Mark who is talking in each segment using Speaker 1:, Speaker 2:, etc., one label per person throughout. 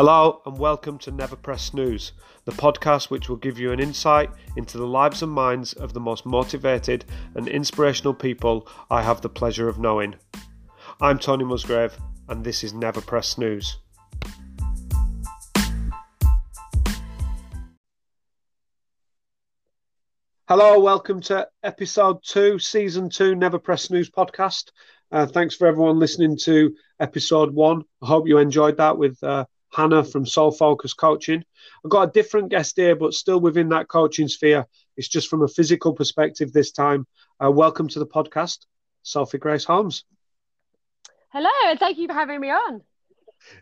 Speaker 1: Hello and welcome to Never Press Snooze, the podcast which will give you an insight into the lives and minds of the most motivated and inspirational people I have the pleasure of knowing. I'm Tony Musgrave and this is Never Press Snooze. Hello, welcome to episode two, season two, Never Press Snooze podcast. Uh, thanks for everyone listening to episode one. I hope you enjoyed that with uh, Hannah from Soul Focus Coaching. I've got a different guest here, but still within that coaching sphere. It's just from a physical perspective this time. Uh, welcome to the podcast, Sophie Grace Holmes.
Speaker 2: Hello, and thank you for having me on.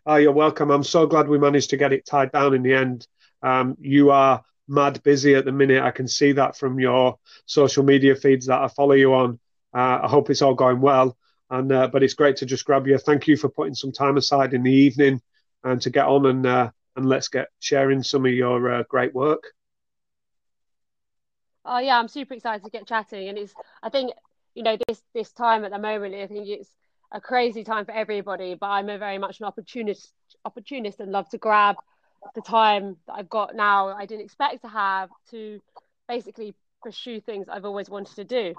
Speaker 1: Oh, you're welcome. I'm so glad we managed to get it tied down in the end. Um, you are mad busy at the minute. I can see that from your social media feeds that I follow you on. Uh, I hope it's all going well. And uh, but it's great to just grab you. Thank you for putting some time aside in the evening and to get on and uh, and let's get sharing some of your uh, great work.
Speaker 2: Oh yeah, I'm super excited to get chatting, and it's I think you know this this time at the moment I think it's a crazy time for everybody, but I'm a very much an opportunist opportunist and love to grab the time that I've got now I didn't expect to have to basically pursue things I've always wanted to do.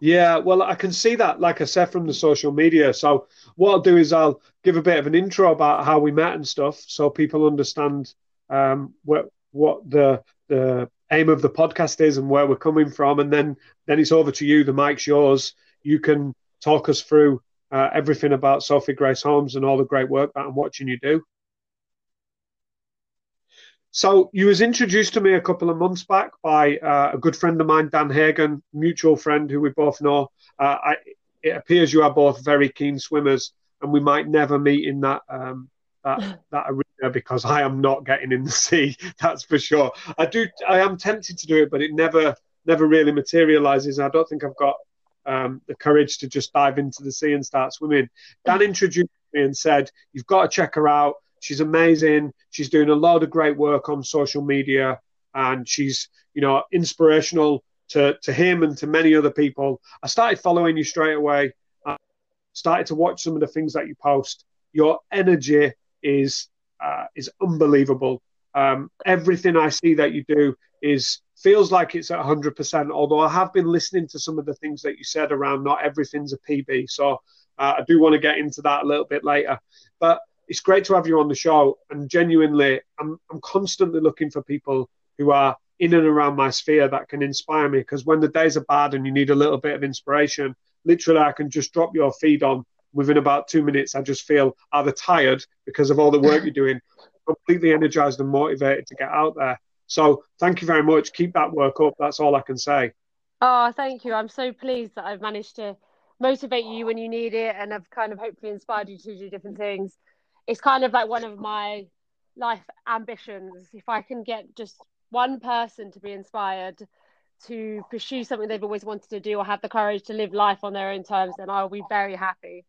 Speaker 1: Yeah, well, I can see that, like I said, from the social media. So, what I'll do is I'll give a bit of an intro about how we met and stuff, so people understand um, what what the the aim of the podcast is and where we're coming from, and then then it's over to you. The mic's yours. You can talk us through uh, everything about Sophie Grace Holmes and all the great work that I'm watching you do. So you was introduced to me a couple of months back by uh, a good friend of mine, Dan Hagen, mutual friend who we both know. Uh, I, it appears you are both very keen swimmers, and we might never meet in that um, that that arena because I am not getting in the sea. That's for sure. I do. I am tempted to do it, but it never never really materializes. I don't think I've got um, the courage to just dive into the sea and start swimming. Dan introduced me and said, "You've got to check her out." She's amazing. She's doing a lot of great work on social media, and she's you know inspirational to to him and to many other people. I started following you straight away. I started to watch some of the things that you post. Your energy is uh, is unbelievable. Um, everything I see that you do is feels like it's at 100%. Although I have been listening to some of the things that you said around not everything's a PB, so uh, I do want to get into that a little bit later. But it's great to have you on the show. And genuinely, I'm, I'm constantly looking for people who are in and around my sphere that can inspire me. Because when the days are bad and you need a little bit of inspiration, literally, I can just drop your feed on. Within about two minutes, I just feel either tired because of all the work you're doing, completely energized and motivated to get out there. So thank you very much. Keep that work up. That's all I can say.
Speaker 2: Oh, thank you. I'm so pleased that I've managed to motivate you when you need it and I've kind of hopefully inspired you to do different things it's kind of like one of my life ambitions. If I can get just one person to be inspired to pursue something they've always wanted to do or have the courage to live life on their own terms, then I'll be very happy.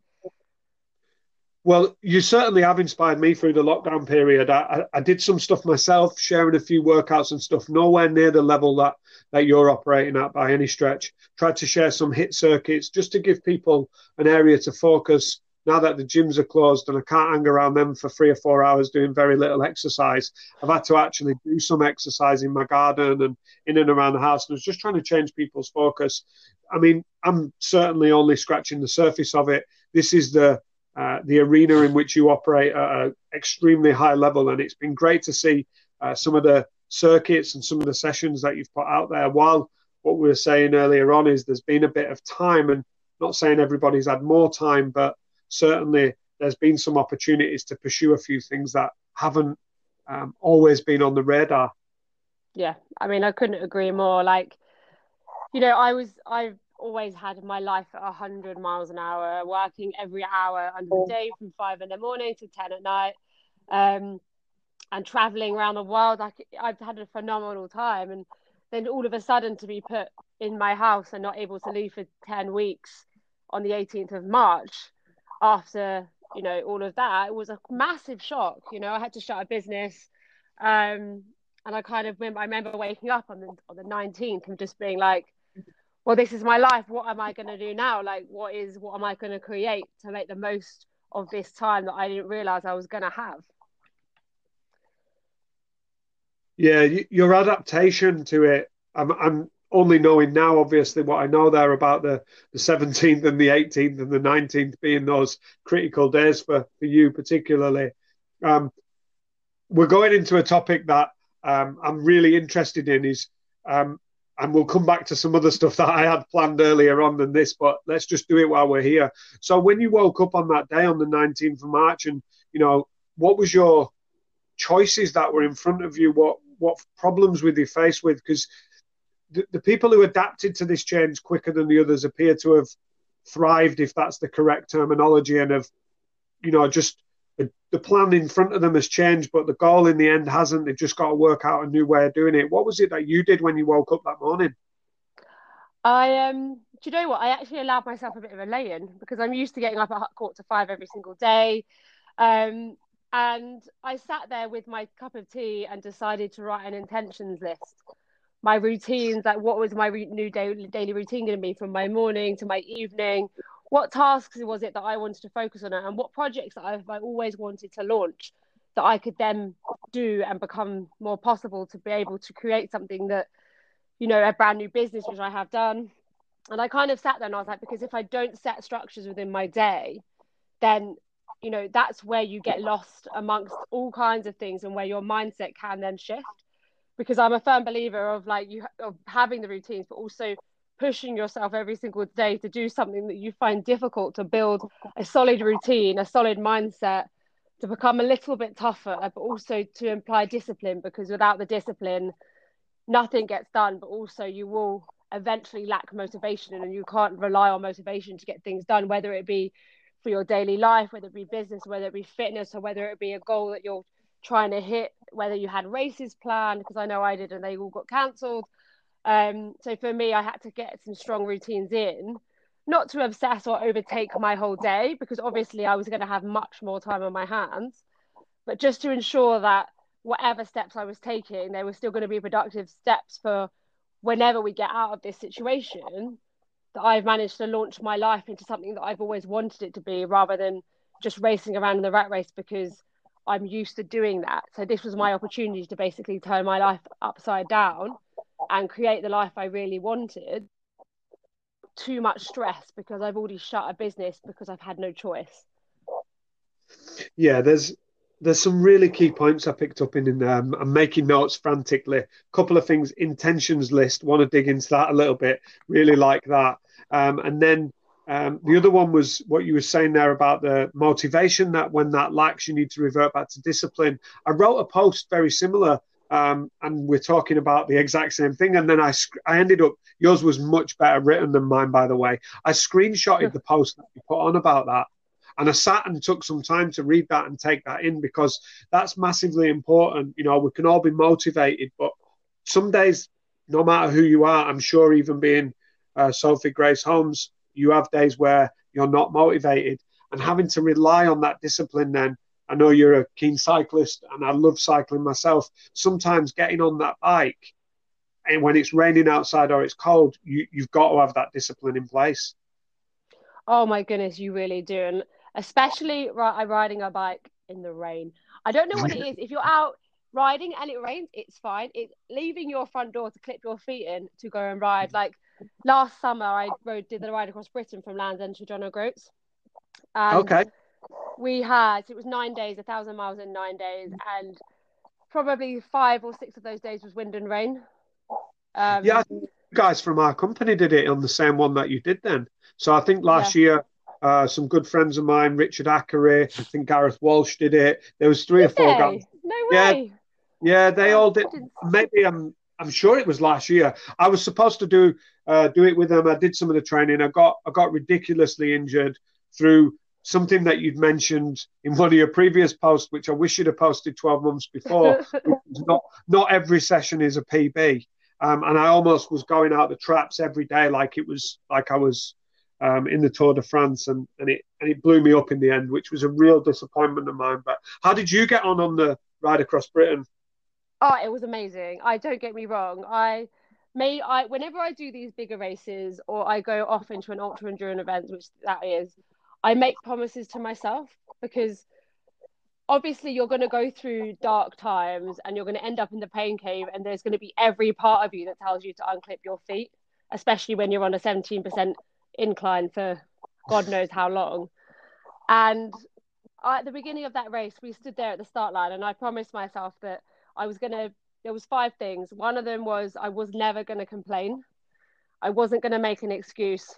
Speaker 1: Well, you certainly have inspired me through the lockdown period. I, I, I, did some stuff myself, sharing a few workouts and stuff, nowhere near the level that, that you're operating at by any stretch. Tried to share some HIIT circuits just to give people an area to focus now that the gyms are closed and I can't hang around them for three or four hours doing very little exercise, I've had to actually do some exercise in my garden and in and around the house. And I was just trying to change people's focus. I mean, I'm certainly only scratching the surface of it. This is the uh, the arena in which you operate at an extremely high level, and it's been great to see uh, some of the circuits and some of the sessions that you've put out there. While what we were saying earlier on is there's been a bit of time, and not saying everybody's had more time, but certainly there's been some opportunities to pursue a few things that haven't um, always been on the radar.
Speaker 2: Yeah, I mean, I couldn't agree more. Like, you know, I was, I've always had my life at 100 miles an hour, working every hour under the day from five in the morning to 10 at night, um, and traveling around the world. Like, I've had a phenomenal time. And then all of a sudden to be put in my house and not able to leave for 10 weeks on the 18th of March after you know all of that it was a massive shock you know i had to shut a business um and i kind of remember i remember waking up on the, on the 19th and just being like well this is my life. What am i going to do now? Like what is what am i going to create to make the most of this time that i didn't realize i was going to have?
Speaker 1: Yeah your adaptation to it i'm i'm only knowing now, obviously, what I know there about the, the 17th and the 18th and the 19th being those critical days for, for you, particularly. Um, we're going into a topic that um, I'm really interested in is, um, and we'll come back to some other stuff that I had planned earlier on than this, but let's just do it while we're here. So, when you woke up on that day on the 19th of March, and you know, what was your choices that were in front of you? What what problems were you faced with? Because the, people who adapted to this change quicker than the others appear to have thrived, if that's the correct terminology, and have, you know, just the plan in front of them has changed, but the goal in the end hasn't. They've just got to work out a new way of doing it. What was it that you did when you woke up that morning?
Speaker 2: I um, do you know what? I actually allowed myself a bit of a lay-in because I'm used to getting up at quarter to five every single day, um, and I sat there with my cup of tea and decided to write an intentions list my routines, like what was my re- new daily, daily routine going to be from my morning to my evening? What tasks was it that I wanted to focus on, and what projects that I've I always wanted to launch that I could then do and become more possible to be able to create something that, you know, a brand new business, which I have done. And I kind of sat there and I was like, because if I don't set structures within my day, then you know that's where you get lost amongst all kinds of things and where your mindset can then shift because I'm a firm believer of like you of having the routines, but also pushing yourself every single day to do something that you find difficult to build a solid routine, a solid mindset, to become a little bit tougher, but also to imply discipline because without the discipline, nothing gets done. But also you will eventually lack motivation and you can't rely on motivation to get things done, whether it be for your daily life, whether it be business, whether it be fitness, or whether it be a goal that you're trying to hit whether you had races planned because I know I did and they all got cancelled. Um, so for me, I had to get some strong routines in, not to obsess or overtake my whole day because obviously I was going to have much more time on my hands, but just to ensure that whatever steps I was taking, they were still going to be productive steps for whenever we get out of this situation. That I've managed to launch my life into something that I've always wanted it to be rather than just racing around in the rat race because I'm used to doing that. So this was my opportunity to basically turn my life upside down and create the life I really wanted. Too much stress because I've already shut a business because I've had no choice.
Speaker 1: Yeah, there's there's some really key points I picked up in, in um, I'm making notes frantically. A couple of things, intentions list. Want to dig into that a little bit. Really like that. Um, and then um, the other one was what you were saying there about the motivation that when that lacks, you need to revert back to discipline. I wrote a post very similar, um, and we're talking about the exact same thing. And then I, I ended up, yours was much better written than mine, by the way. I screenshotted the post that you put on about that. And I sat and took some time to read that and take that in because that's massively important. You know, we can all be motivated, but some days, no matter who you are, I'm sure even being uh, Sophie Grace Holmes, you have days where you're not motivated and having to rely on that discipline then I know you're a keen cyclist and I love cycling myself. Sometimes getting on that bike and when it's raining outside or it's cold, you, you've got to have that discipline in place.
Speaker 2: Oh my goodness, you really do. And especially uh, riding a bike in the rain. I don't know what it is. If you're out riding and it rains, it's fine. It's leaving your front door to clip your feet in to go and ride. Mm. Like last summer I rode did the ride across Britain from Land's End to John O'Groats.
Speaker 1: okay.
Speaker 2: We had it was nine days, a thousand miles in nine days, and probably five or six of those days was wind and rain.
Speaker 1: Um, yeah, guys from our company did it on the same one that you did then. So I think last yeah. year, uh, some good friends of mine, Richard Ackery, I think Gareth Walsh did it. There was three did or four
Speaker 2: they?
Speaker 1: guys.
Speaker 2: No way.
Speaker 1: Yeah, yeah, they all did. Maybe I'm I'm sure it was last year. I was supposed to do uh, do it with them. I did some of the training. I got I got ridiculously injured through something that you'd mentioned in one of your previous posts, which I wish you'd have posted 12 months before. not not every session is a PB, um, and I almost was going out the traps every day, like it was like I was um, in the Tour de France, and, and it and it blew me up in the end, which was a real disappointment of mine. But how did you get on on the ride across Britain?
Speaker 2: Oh, it was amazing. I don't get me wrong. I may I whenever I do these bigger races or I go off into an ultra endurance event, which that is, I make promises to myself because obviously you're going to go through dark times and you're going to end up in the pain cave and there's going to be every part of you that tells you to unclip your feet especially when you're on a 17% incline for god knows how long. And at the beginning of that race we stood there at the start line and i promised myself that i was going to there was five things one of them was i was never going to complain i wasn't going to make an excuse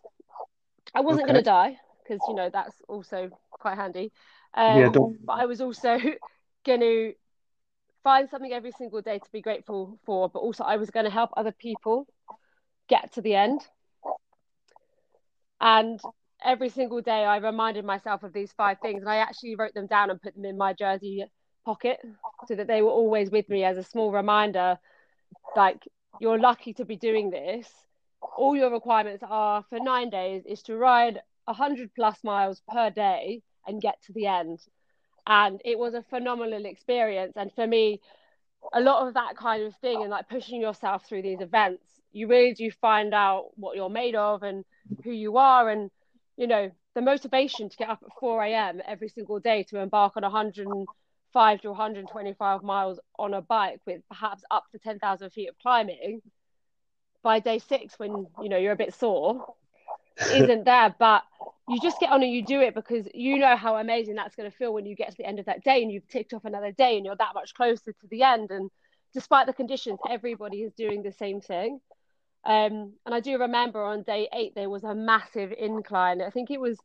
Speaker 2: i wasn't okay. going to die because you know that's also quite handy um, yeah, don't... But I was also going to find something every single day to be grateful for, but also I was going to help other people get to the end. And every single day I reminded myself of these five things and I actually wrote them down and put them in my jersey pocket so that they were always with me as a small reminder like you're lucky to be doing this all your requirements are for 9 days is to ride 100 plus miles per day and get to the end. And it was a phenomenal experience. And for me, a lot of that kind of thing and like pushing yourself through these events, you really do find out what you're made of and who you are. And, you know, the motivation to get up at 4 a.m. every single day to embark on 105 to 125 miles on a bike with perhaps up to 10,000 feet of climbing by day six when, you know, you're a bit sore isn't there. But you just get on and you do it because you know how amazing that's going to feel when you get to the end of that day and you've ticked off another day and you're that much closer to the end. And despite the conditions, everybody is doing the same thing. Um, and I do remember on day eight there was a massive incline. I think it was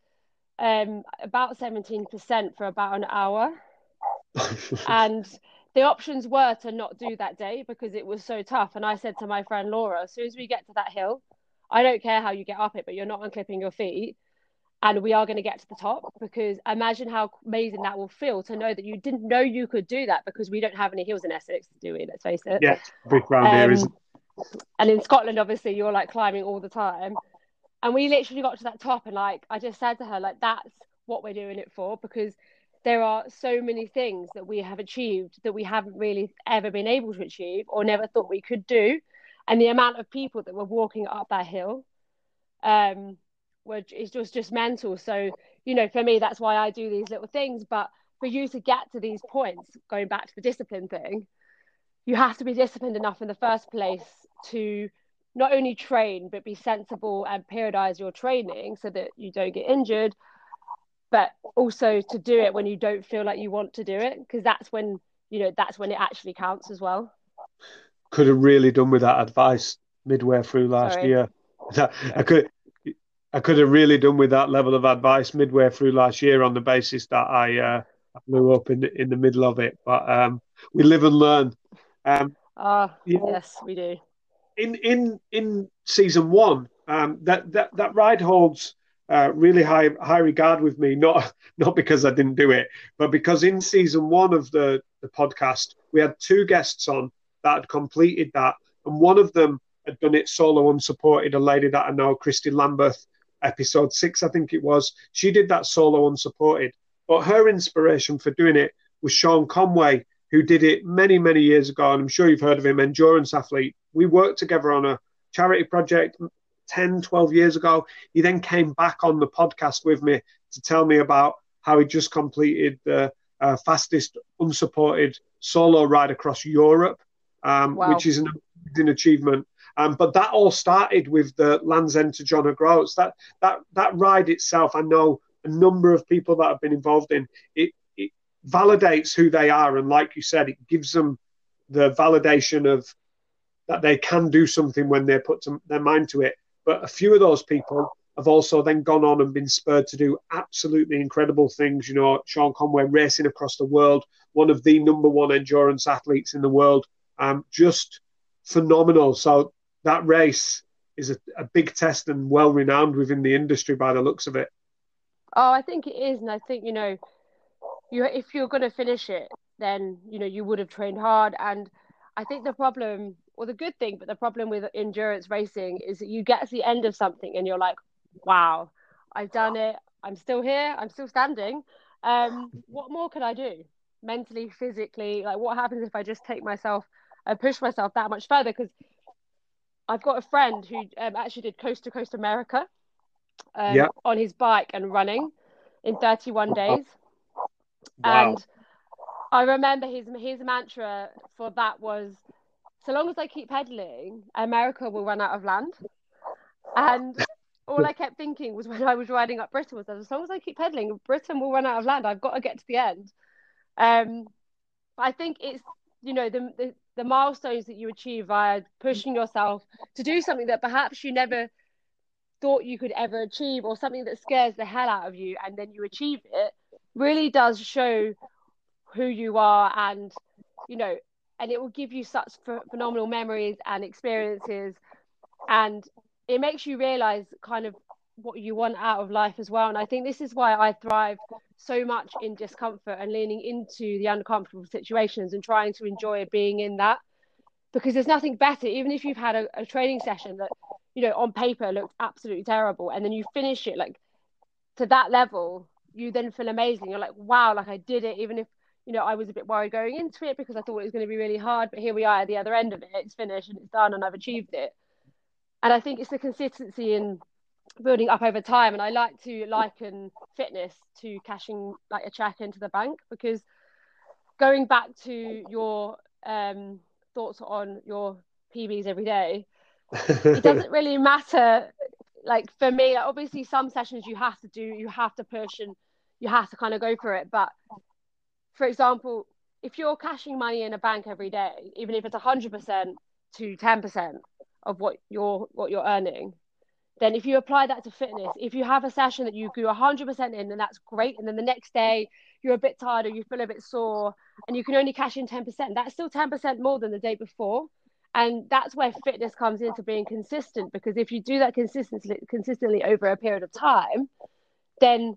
Speaker 2: um, about 17% for about an hour. And the options were to not do that day because it was so tough. And I said to my friend Laura, as soon as we get to that hill, I don't care how you get up it, but you're not unclipping your feet. And we are going to get to the top because imagine how amazing that will feel to know that you didn't know you could do that because we don't have any hills in Essex, do we? Let's face it.
Speaker 1: Yeah, big round um, here,
Speaker 2: And in Scotland, obviously, you're like climbing all the time. And we literally got to that top, and like I just said to her, like that's what we're doing it for because there are so many things that we have achieved that we haven't really ever been able to achieve or never thought we could do. And the amount of people that were walking up that hill um were it was just mental. So you know for me that's why i do these little things. But for you to get to these points going back to the discipline thing you have to be disciplined enough in the first place to not only train but be sensible and periodize your training so that you don't get injured but also to do it when you don't feel like you want to do it because that's when you know that's when it actually counts as well
Speaker 1: could have really done with that advice midway through last Sorry. year. I could I could have really done with that level of advice midway through last year on the basis that I uh, blew up in the, in the middle of it. But um, we live and learn. Um,
Speaker 2: uh, yes, we do.
Speaker 1: In in in season one, um, that that that ride holds uh, really high high regard with me. Not not because I didn't do it, but because in season one of the the podcast we had two guests on that had completed that, and one of them had done it solo unsupported. A lady that I know, Christy Lambeth, episode six, I think it was. She did that solo unsupported, but her inspiration for doing it was Sean Conway, who did it many, many years ago, and I'm sure you've heard of him, endurance athlete. We worked together on a charity project 10, 12 years ago. He then came back on the podcast with me to tell me about how he just completed the uh, fastest unsupported solo ride across Europe um, wow. which is an amazing achievement. Um, but that all started with the Land's End to John O'Groats. That that that ride itself, I know a number of people that have been involved in it. It validates who they are, and like you said, it gives them the validation of that they can do something when they put some, their mind to it. But a few of those people have also then gone on and been spurred to do absolutely incredible things. You know, Sean Conway racing across the world, one of the number one endurance athletes in the world, um, just phenomenal. So that race is a, a big test and well renowned within the industry by the looks of it.
Speaker 2: Oh, I think it is, and I think you know, you if you're going to finish it, then you know you would have trained hard. And I think the problem, or the good thing, but the problem with endurance racing is that you get to the end of something and you're like, wow, I've done it. I'm still here. I'm still standing. Um, what more can I do? Mentally, physically, like what happens if I just take myself and push myself that much further because I've got a friend who um, actually did coast to coast America um, yep. on his bike and running in 31 days. Wow. And I remember his his mantra for that was, "So long as I keep pedaling, America will run out of land." And all I kept thinking was when I was riding up Britain was that as long as I keep pedaling, Britain will run out of land. I've got to get to the end. Um, I think it's you know the, the the milestones that you achieve via pushing yourself to do something that perhaps you never thought you could ever achieve or something that scares the hell out of you and then you achieve it really does show who you are and you know and it will give you such phenomenal memories and experiences. And it makes you realize kind of what you want out of life as well. And i think this is why i thrive so much in discomfort and leaning into the uncomfortable situations and trying to enjoy being in that. Because there's nothing better even if you've had a, a training session that you know on paper looks absolutely terrible and then you finish it like to that level you then feel amazing. You're like wow like i did it even if you know i was a bit worried going into it because i thought it was going to be really hard but here we are at the other end of it it's finished and it's done and i've achieved it. And i think it's the consistency in building up over time and i like to liken fitness to cashing like a check into the bank because going back to your um, thoughts on your pbs every day it doesn't really matter. Like for me like obviously some sessions you have to do you have to push and you have to kind of go for it but for example if you're cashing money in a bank every day even if it's 100% to 10% of what you're what you're earning then if you apply that to fitness if you have a session that you go 100% in then that's great. And then the next day you're a bit tired or you feel a bit sore and you can only cash in 10% that's still 10% more than the day before. And that's where fitness comes into being consistent because if you do that consistently consistently over a period of time then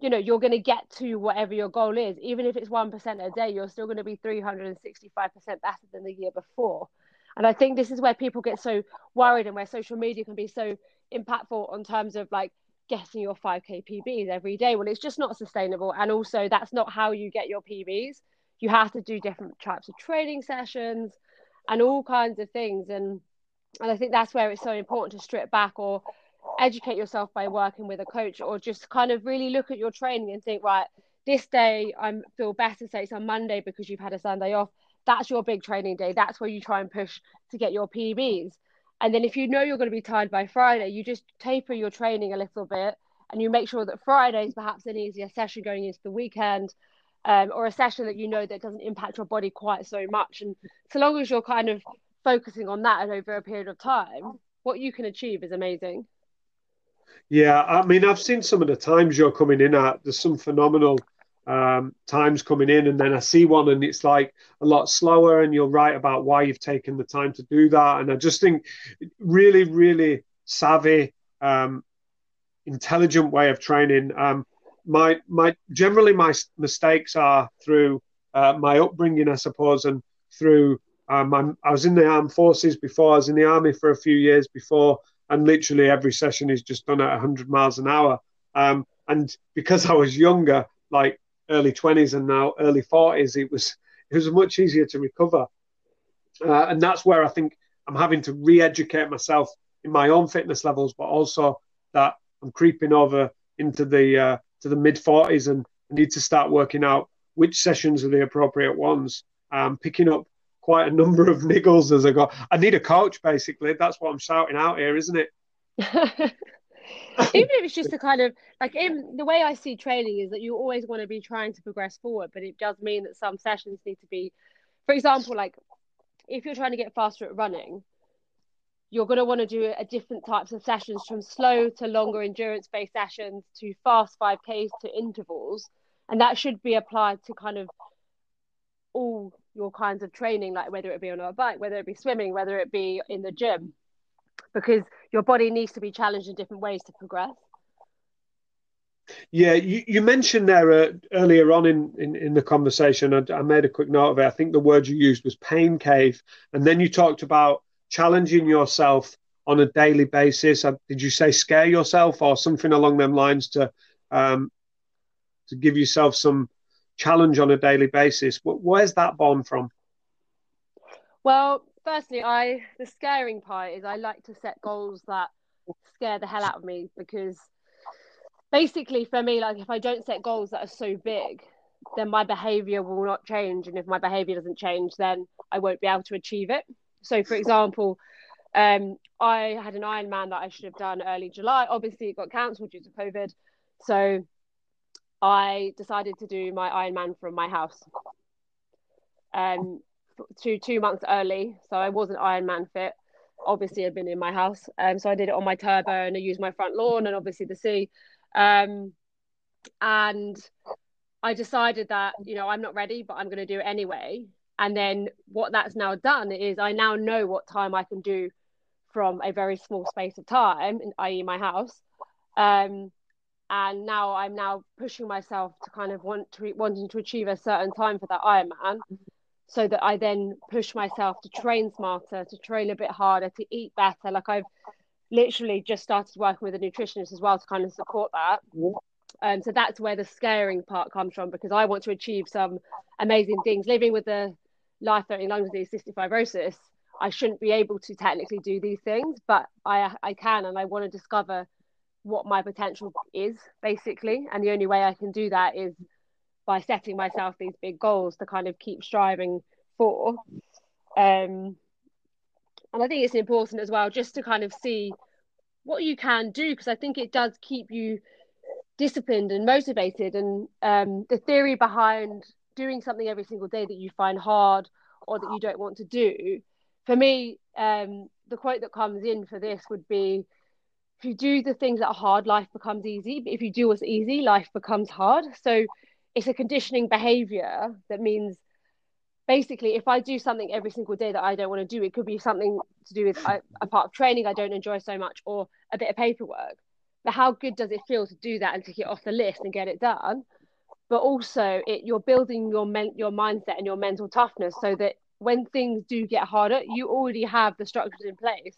Speaker 2: you know you're going to get to whatever your goal is. Even if it's 1% a day you're still going to be 365% better than the year before. And i think this is where people get so worried and where social media can be so impactful on terms of like getting your 5k pbs every day well it's just not sustainable. And also that's not how you get your pbs you have to do different types of training sessions and all kinds of things. And and I think that's where it's so important to strip back or educate yourself by working with a coach or just kind of really look at your training and think right this day I feel better say it's on Monday because you've had a Sunday off that's your big training day that's where you try and push to get your PBs and then if you know you're going to be tired by Friday you just taper your training a little bit and you make sure that Friday is perhaps an easier session going into the weekend um, or a session that you know that doesn't impact your body quite so much. And so long as you're kind of focusing on that and over a period of time, what you can achieve is amazing.
Speaker 1: Yeah, I mean, I've seen some of the times you're coming in at. There's some phenomenal um, times coming in, and then I see one and it's like a lot slower. And you're right about why you've taken the time to do that. And I just think really, really savvy, um, intelligent way of training. Um, my my generally my mistakes are through uh, my upbringing, I suppose, and through um, i was in the armed forces before. I was in the army for a few years before, and literally every session is just done at 100 miles an hour. Um, and because I was younger, like early 20s and now early 40s, it was it was much easier to recover. Uh, and that's where I think I'm having to re-educate myself in my own fitness levels, but also that I'm creeping over into the uh, to the mid 40s and I need to start working out which sessions are the appropriate ones. Um, picking up quite a number of niggles as I go. I need a coach, basically. That's what I'm shouting out here, isn't it?
Speaker 2: Even if it's just a kind of like in the way I see training is that you always want to be trying to progress forward, but it does mean that some sessions need to be, for example, like if you're trying to get faster at running, you're going to want to do a different types of sessions from slow to longer endurance based sessions to fast 5ks to intervals and that should be applied to kind of all your kinds of training like whether it be on a bike whether it be swimming whether it be in the gym because your body needs to be challenged in different ways to progress
Speaker 1: yeah, you, you mentioned there uh, earlier on in, in, in the conversation, I, I, made a quick note of it. I think the word you used was pain cave. And then you talked about challenging yourself on a daily basis? Uh, did you say scare yourself or something along them lines to um, to give yourself some challenge on a daily basis? But where's that born from?
Speaker 2: Well, firstly, I the scaring part is I like to set goals that scare the hell out of me because basically for me, like if I don't set goals that are so big, then my behavior will not change. And if my behavior doesn't change, then I won't be able to achieve it. So, for example, um, I had an Ironman that I should have done early July. Obviously, it got cancelled due to COVID. So, I decided to do my Ironman from my house. Um, two two months early, so I wasn't Ironman fit. Obviously, I'd been in my house, um, so I did it on my turbo and I used my front lawn and obviously the sea. Um, and I decided that you know I'm not ready, but I'm going to do it anyway. And then what that's now done is I now know what time I can do from a very small space of time, i.e., my house. Um, and now I'm now pushing myself to kind of want to wanting to achieve a certain time for that Ironman so that I then push myself to train smarter, to train a bit harder, to eat better. Like I've literally just started working with a nutritionist as well to kind of support that. Um, so that's where the scaring part comes from because I want to achieve some amazing things. Living with the life-threatening lung disease, cystic fibrosis, I shouldn't be able to technically do these things, but I I can, and I want to discover what my potential is basically. And the only way I can do that is by setting myself these big goals to kind of keep striving for. Um, and I think it's important as well just to kind of see what you can do because I think it does keep you disciplined and motivated. And um, the theory behind doing something every single day that you find hard or that you don't want to do, for me, um, the quote that comes in for this would be if you do the things that are hard, life becomes easy. But if you do what's easy, life becomes hard. So it's a conditioning behavior that means basically if i do something every single day that i don't want to do it could be something to do with a, part of training i don't enjoy so much or a bit of paperwork but how good does it feel to do that and tick it off the list and get it done but also it you're building your men, your mindset and your mental toughness so that when things do get harder you already have the structures in place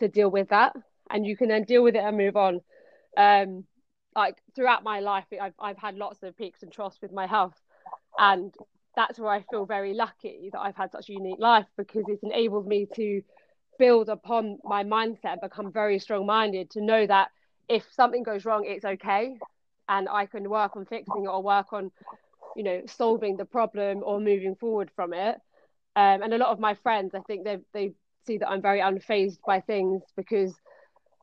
Speaker 2: to deal with that and you can then deal with it and move on. Um, like throughout my life I've, I've had lots of peaks and troughs with my health and that's where I feel very lucky that I've had such a unique life because it's enabled me to build upon my mindset and become very strong minded to know that if something goes wrong it's okay and I can work on fixing it or work on you know solving the problem or moving forward from it. Um, and a lot of my friends I think they they see that I'm very unfazed by things because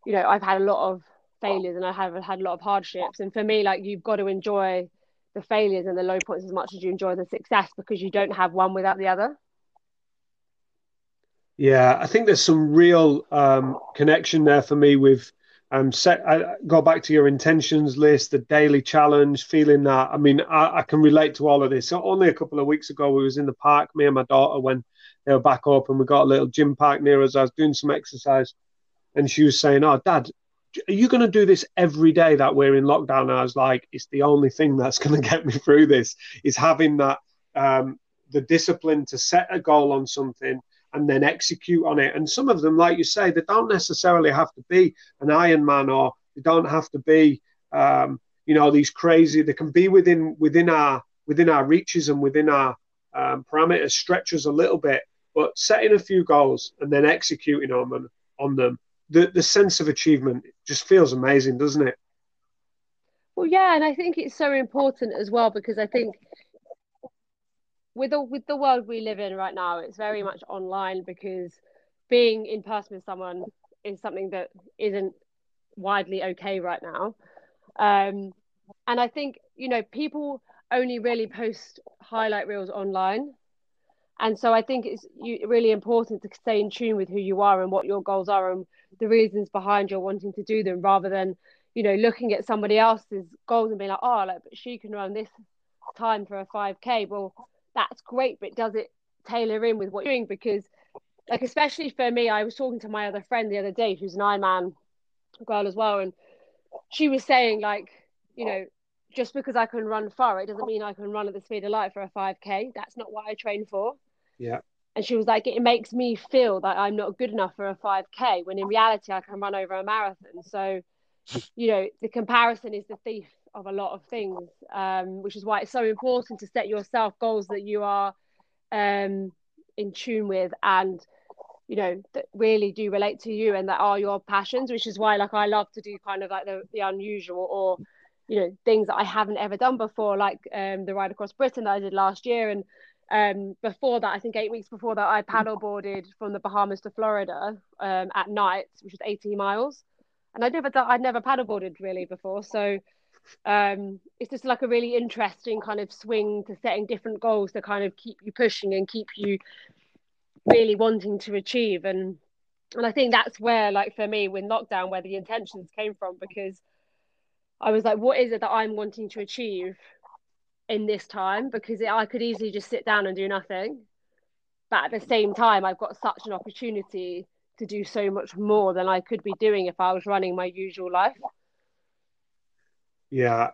Speaker 2: you know I've had a lot of failures and I have had a lot of hardships. And for me, like you've got to enjoy the failures and the low points as much as you enjoy the success because you don't have one without the other.
Speaker 1: Yeah, I think there's some real um, connection there for me with um, set. I go back to your intentions list, the daily challenge, feeling that. I mean, I, I, can relate to all of this. So only a couple of weeks ago, we was in the park, me and my daughter, when they were back open. We got a little gym park near us. I was doing some exercise, and she was saying, "Oh, Dad, are you going to do this every day that we're in lockdown? And I was like, it's the only thing that's going to get me through this is having that um, the discipline to set a goal on something and then execute on it. And some of them, like you say, they don't necessarily have to be an Ironman or they don't have to be, um, you know, these crazy. They can be within within our within our reaches and within our um, parameters, stretch us a little bit, but setting a few goals and then executing on them on them the the sense of achievement just feels amazing, doesn't it?
Speaker 2: Well, yeah, and I think it's so important as well because I think with the with the world we live in right now, it's very much online because being in person with someone is something that isn't widely okay right now. Um, and I think you know people only really post highlight reels online and so I think it's really important to stay in tune with who you are and what your goals are and the reasons behind your wanting to do them, rather than you know looking at somebody else's goals and being like, oh, like but she can run this time for a five k. Well, that's great, but does it tailor in with what you're doing? Because like especially for me, I was talking to my other friend the other day who's an Ironman girl as well, and she was saying like, you know, just because I can run far, it doesn't mean I can run at the speed of light for a 5K. That's not what I train for.
Speaker 1: Yeah.
Speaker 2: And she was like, it makes me feel that I'm not good enough for a 5K when in reality I can run over a marathon. So, you know, the comparison is the thief of a lot of things, um, which is why it's so important to set yourself goals that you are um, in tune with and, you know, that really do relate to you and that are your passions, which is why, like, I love to do kind of like the, the unusual or you know things that I haven't ever done before, like um, the ride across Britain that I did last year, and um, before that, I think eight weeks before that, I paddleboarded from the Bahamas to Florida um, at night, which was 18 miles, and I'd never done, I'd never paddleboarded really before, so um, it's just like a really interesting kind of swing to setting different goals to kind of keep you pushing and keep you really wanting to achieve. And and I think that's where like for me with lockdown where the intentions came from because I was like, what is it that I'm wanting to achieve in this time? Because I could easily just sit down and do nothing. But at the same time, I've got such an opportunity to do so much more than I could be doing if I was running my usual life.
Speaker 1: Yeah.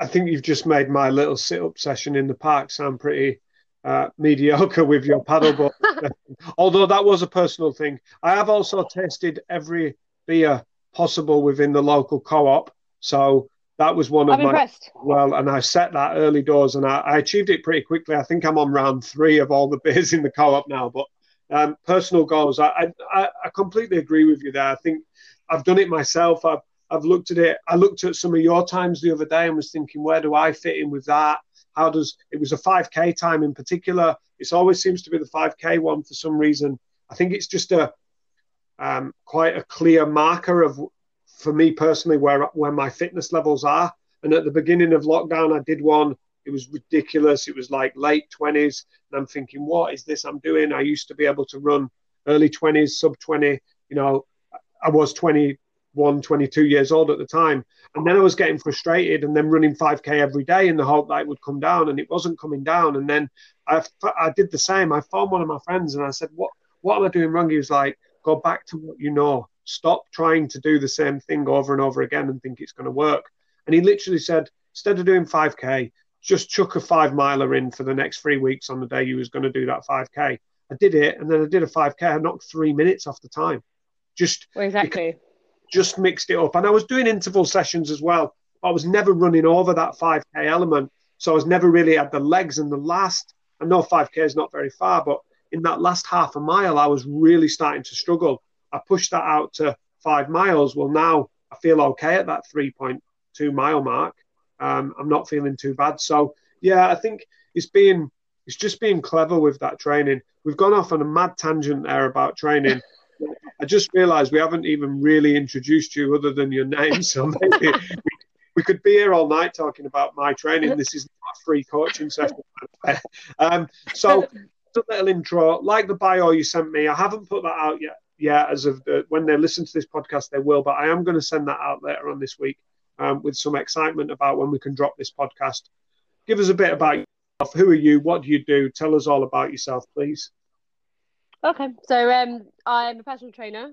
Speaker 1: I think you've just made my little sit up session in the park sound pretty uh, mediocre with your paddleboard. Although that was a personal thing. I have also tasted every beer possible within the local co op. So that was one of
Speaker 2: I'm
Speaker 1: my
Speaker 2: impressed.
Speaker 1: well, and I set that early doors, and I, I, achieved it pretty quickly. I think I'm on round three of all the beers in the co-op now. But um, personal goals, I, I, I completely agree with you there. I think I've done it myself. I've I've looked at it. I looked at some of your times the other day and was thinking, where do I fit in with that? How does it was a 5k time in particular? It always seems to be the 5k one for some reason. I think it's just a um, quite a clear marker of for me personally where where my fitness levels are. And at the beginning of lockdown, I did one. It was ridiculous. It was like late twenties, and I'm thinking, what is this I'm doing? I used to be able to run early twenties, sub twenty. You know, I was 21, 22 years old at the time, and then I was getting frustrated, and then running 5k every day in the hope that it would come down, and it wasn't coming down. And then I I did the same. I phoned one of my friends and I said, what what am I doing wrong? He was like, go back to what you know Stop trying to do the same thing over and over again and think it's going to work. And he literally said, instead of doing 5K, just chuck a five miler in for the next three weeks on the day you was going to do that 5K. I did it, and then I did a 5K. I knocked three minutes off the time. Just
Speaker 2: well, exactly.
Speaker 1: Just mixed it up, and I was doing interval sessions as well. I was never running over that 5K element, so I was never really at the legs. And the last, I know 5K is not very far, but in that last half a mile, I was really starting to struggle. I pushed that out to five miles. Well, now I feel okay at that 3.2 mile mark. Um, I'm not feeling too bad. So yeah, I think it's being it's just being clever with that training. We've gone off on a mad tangent there about training. I just realised we haven't even really introduced you other than your name. So maybe we could be here all night talking about my training. This is not a free coaching session. um, so, a little intro, like the bio you sent me. I haven't put that out yet yeah, as of the, when they listen to this podcast, they will. But I am going to send that out later on this week um, with some excitement about when we can drop this podcast. Give us a bit about yourself. Who are you? What do you do? Tell us all about yourself, please.
Speaker 2: Okay, so um, I'm a personal trainer.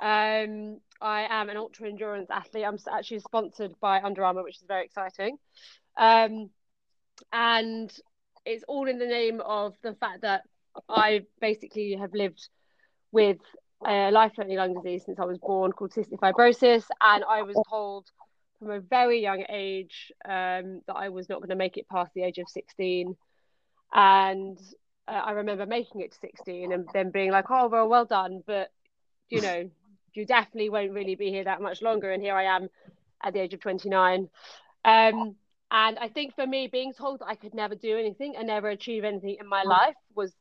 Speaker 2: Um, I am an ultra endurance athlete. I'm actually sponsored by Under Armour, which is very exciting. Um, and it's all in the name of the fact that I basically have lived with a life-threatening lung disease since I was born called cystic fibrosis, and I was told from a very young age um, that I was not going to make it past the age of 16. And uh, I remember making it to 16 and then being like, oh, well, well done. But, you know, you definitely won't really be here that much longer. And here I am at the age of 29. Um, and I think for me, being told that I could never do anything and never achieve anything in my life was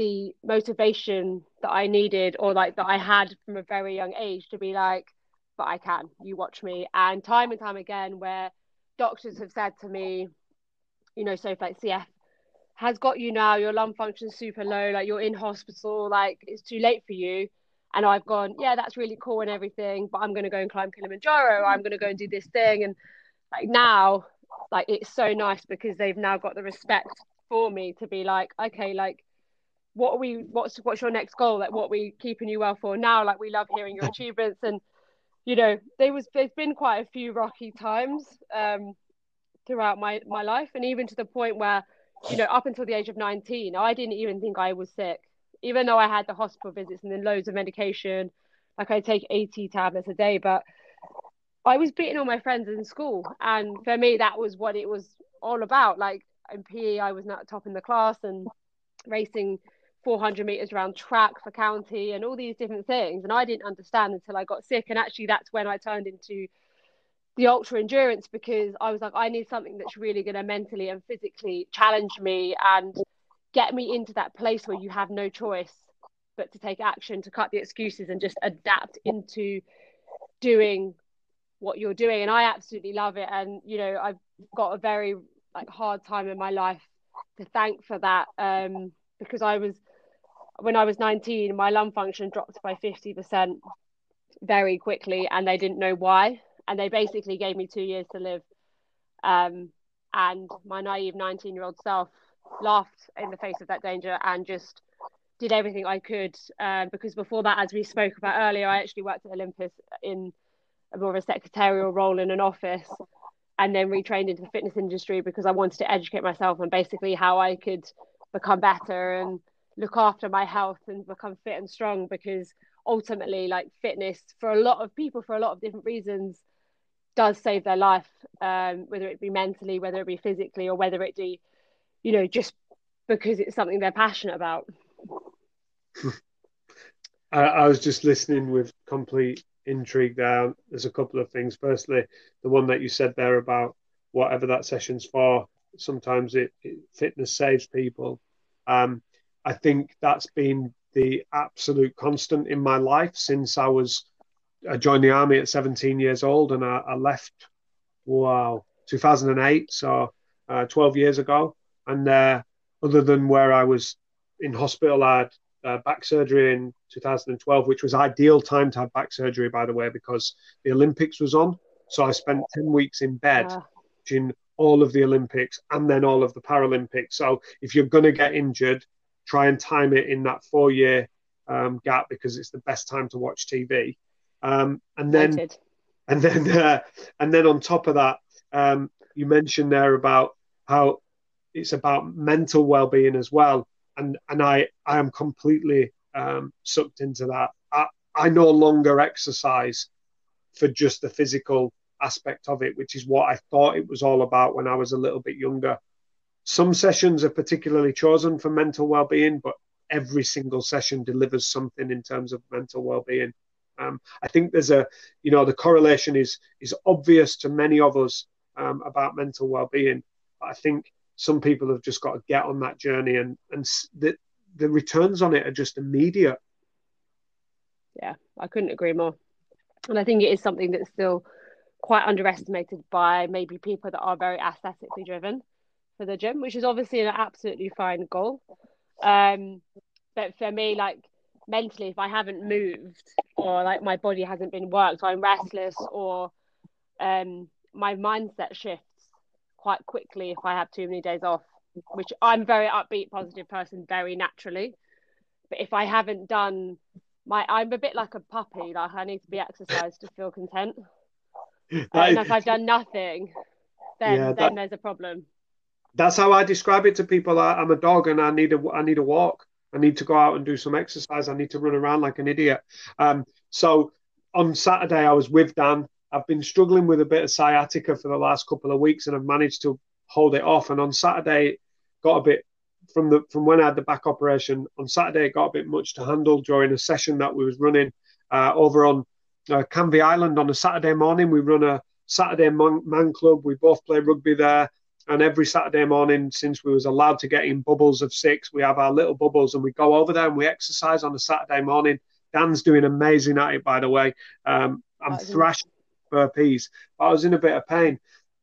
Speaker 2: the motivation that I needed or like that I had from a very young age to be like, but I can, you watch me. And time and time again, where doctors have said to me, you know, so like CF has got you now, your lung function's super low, like you're in hospital, like it's too late for you. And I've gone, yeah, that's really cool and everything, but I'm going to go and climb Kilimanjaro. I'm going to go and do this thing. And like now, like it's so nice because they've now got the respect for me to be like, okay, like what are we what's what's your next goal? Like what are we keeping you well for? Now like we love hearing your achievements and you know there was there's been quite a few rocky times um throughout my my life. And even to the point where you know up until the age of 19 i didn't even think i was sick. Even though i had the hospital visits and then loads of medication like i take 80 tablets a day but i was beating all my friends in school. And for me that was what it was all about. Like in pe i was not top in the class and racing 400 meters around track for county and all these different things and i didn't understand until i got sick and actually that's when i turned into the ultra endurance because I was like, I need something that's really going to mentally and physically challenge me and get me into that place where you have no choice but to take action, to cut the excuses and just adapt into doing what you're doing. And I absolutely love it. And, you know, I've got a very like hard time in my life to thank for that. Um, because I was when I was 19, my lung function dropped by 50% very quickly and they didn't know why. And they basically gave me two years to live. Um, and my naive 19 year old self laughed in the face of that danger and just did everything I could. Um, because before that, as we spoke about earlier, I actually worked at Olympus in a more of a secretarial role in an office and then retrained into the fitness industry because I wanted to educate myself on basically how I could become better and look after my health and become fit and strong because ultimately like fitness for a lot of people for a lot of different reasons does save their life um, whether it be mentally whether it be physically or whether it be you know just because it's something they're passionate about.
Speaker 1: I, I was just listening with complete intrigue there. There's a couple of things. Firstly the one that you said there about whatever that session's for sometimes it, it fitness saves people. Um, I think that's been the absolute constant in my life since I was I joined the army at 17 years old and I, I left wow 2008 so uh, 12 years ago. And uh, other than where I was in hospital I had uh, back surgery in 2012 which was ideal time to have back surgery by the way because the Olympics was on. So I spent 10 weeks in bed yeah. watching all of the Olympics and then all of the Paralympics. So if you're going to get injured try and time it in that four year um, gap because it's the best time to watch TV. Um, and then, Noted. and then, uh, and then on top of that, um, you mentioned there about how it's about mental well-being as well, and and I I am completely um, sucked into that. I, I no longer exercise for just the physical aspect of it, which is what I thought it was all about when I was a little bit younger. Some sessions are particularly chosen for mental well-being, but every single session delivers something in terms of mental well-being. Um, I think there's a, you know, the correlation is is obvious to many of us um, about mental well-being. But I think some people have just got to get on that journey, and and the the returns on it are just immediate.
Speaker 2: Yeah, I couldn't agree more. And I think it is something that's still quite underestimated by maybe people that are very aesthetically driven for the gym, which is obviously an absolutely fine goal. Um, but for me, like mentally, if I haven't moved or like my body hasn't been worked, or I'm restless, or um, my mindset shifts quite quickly if I have too many days off. Which I'm very upbeat, positive person, very naturally. But if I haven't done my, I'm a bit like a puppy. Like I need to be exercised to feel content. And if I've done nothing, then yeah, that... then there's a problem
Speaker 1: that's how I describe it to people. I, am a dog and I need a I need a walk. I need to go out and do some exercise. I need to run around like an idiot. Um, so on Saturday I was with Dan. I've been struggling with a bit of sciatica for the last couple of weeks, and I've managed to hold it off. And on Saturday, got a bit from the from when I had the back operation. On Saturday, it got a bit much to handle during a session that we was running uh, over on uh, Canvey Island on a Saturday morning. We run a Saturday man, man club. We both play rugby there. And every Saturday morning, since we was allowed to get in bubbles of six, we have our little bubbles and we go over there and we exercise on a Saturday morning. Dan's doing amazing at it, by the way. Um, I'm thrashing burpees, but I was in a bit of pain.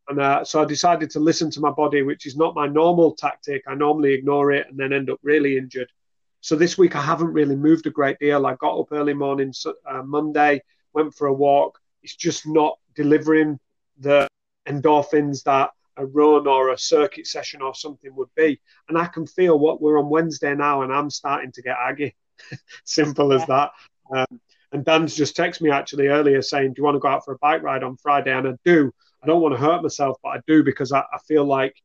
Speaker 1: And uh, so I decided to listen to my body, which is not my normal tactic. I normally ignore it and then end up really injured. So this week I haven't really moved a great deal. I got up early morning uh, Monday, went for a walk. It's just not delivering the endorphins that a run or a circuit session or something would be. And I can feel what we're on Wednesday now, and I'm starting to get aggy. Simple as that. Um, and Dan's just texted me actually earlier saying, Do you want to go out for a bike ride on Friday? And I do. I don't want to hurt myself, but I do because I, I feel like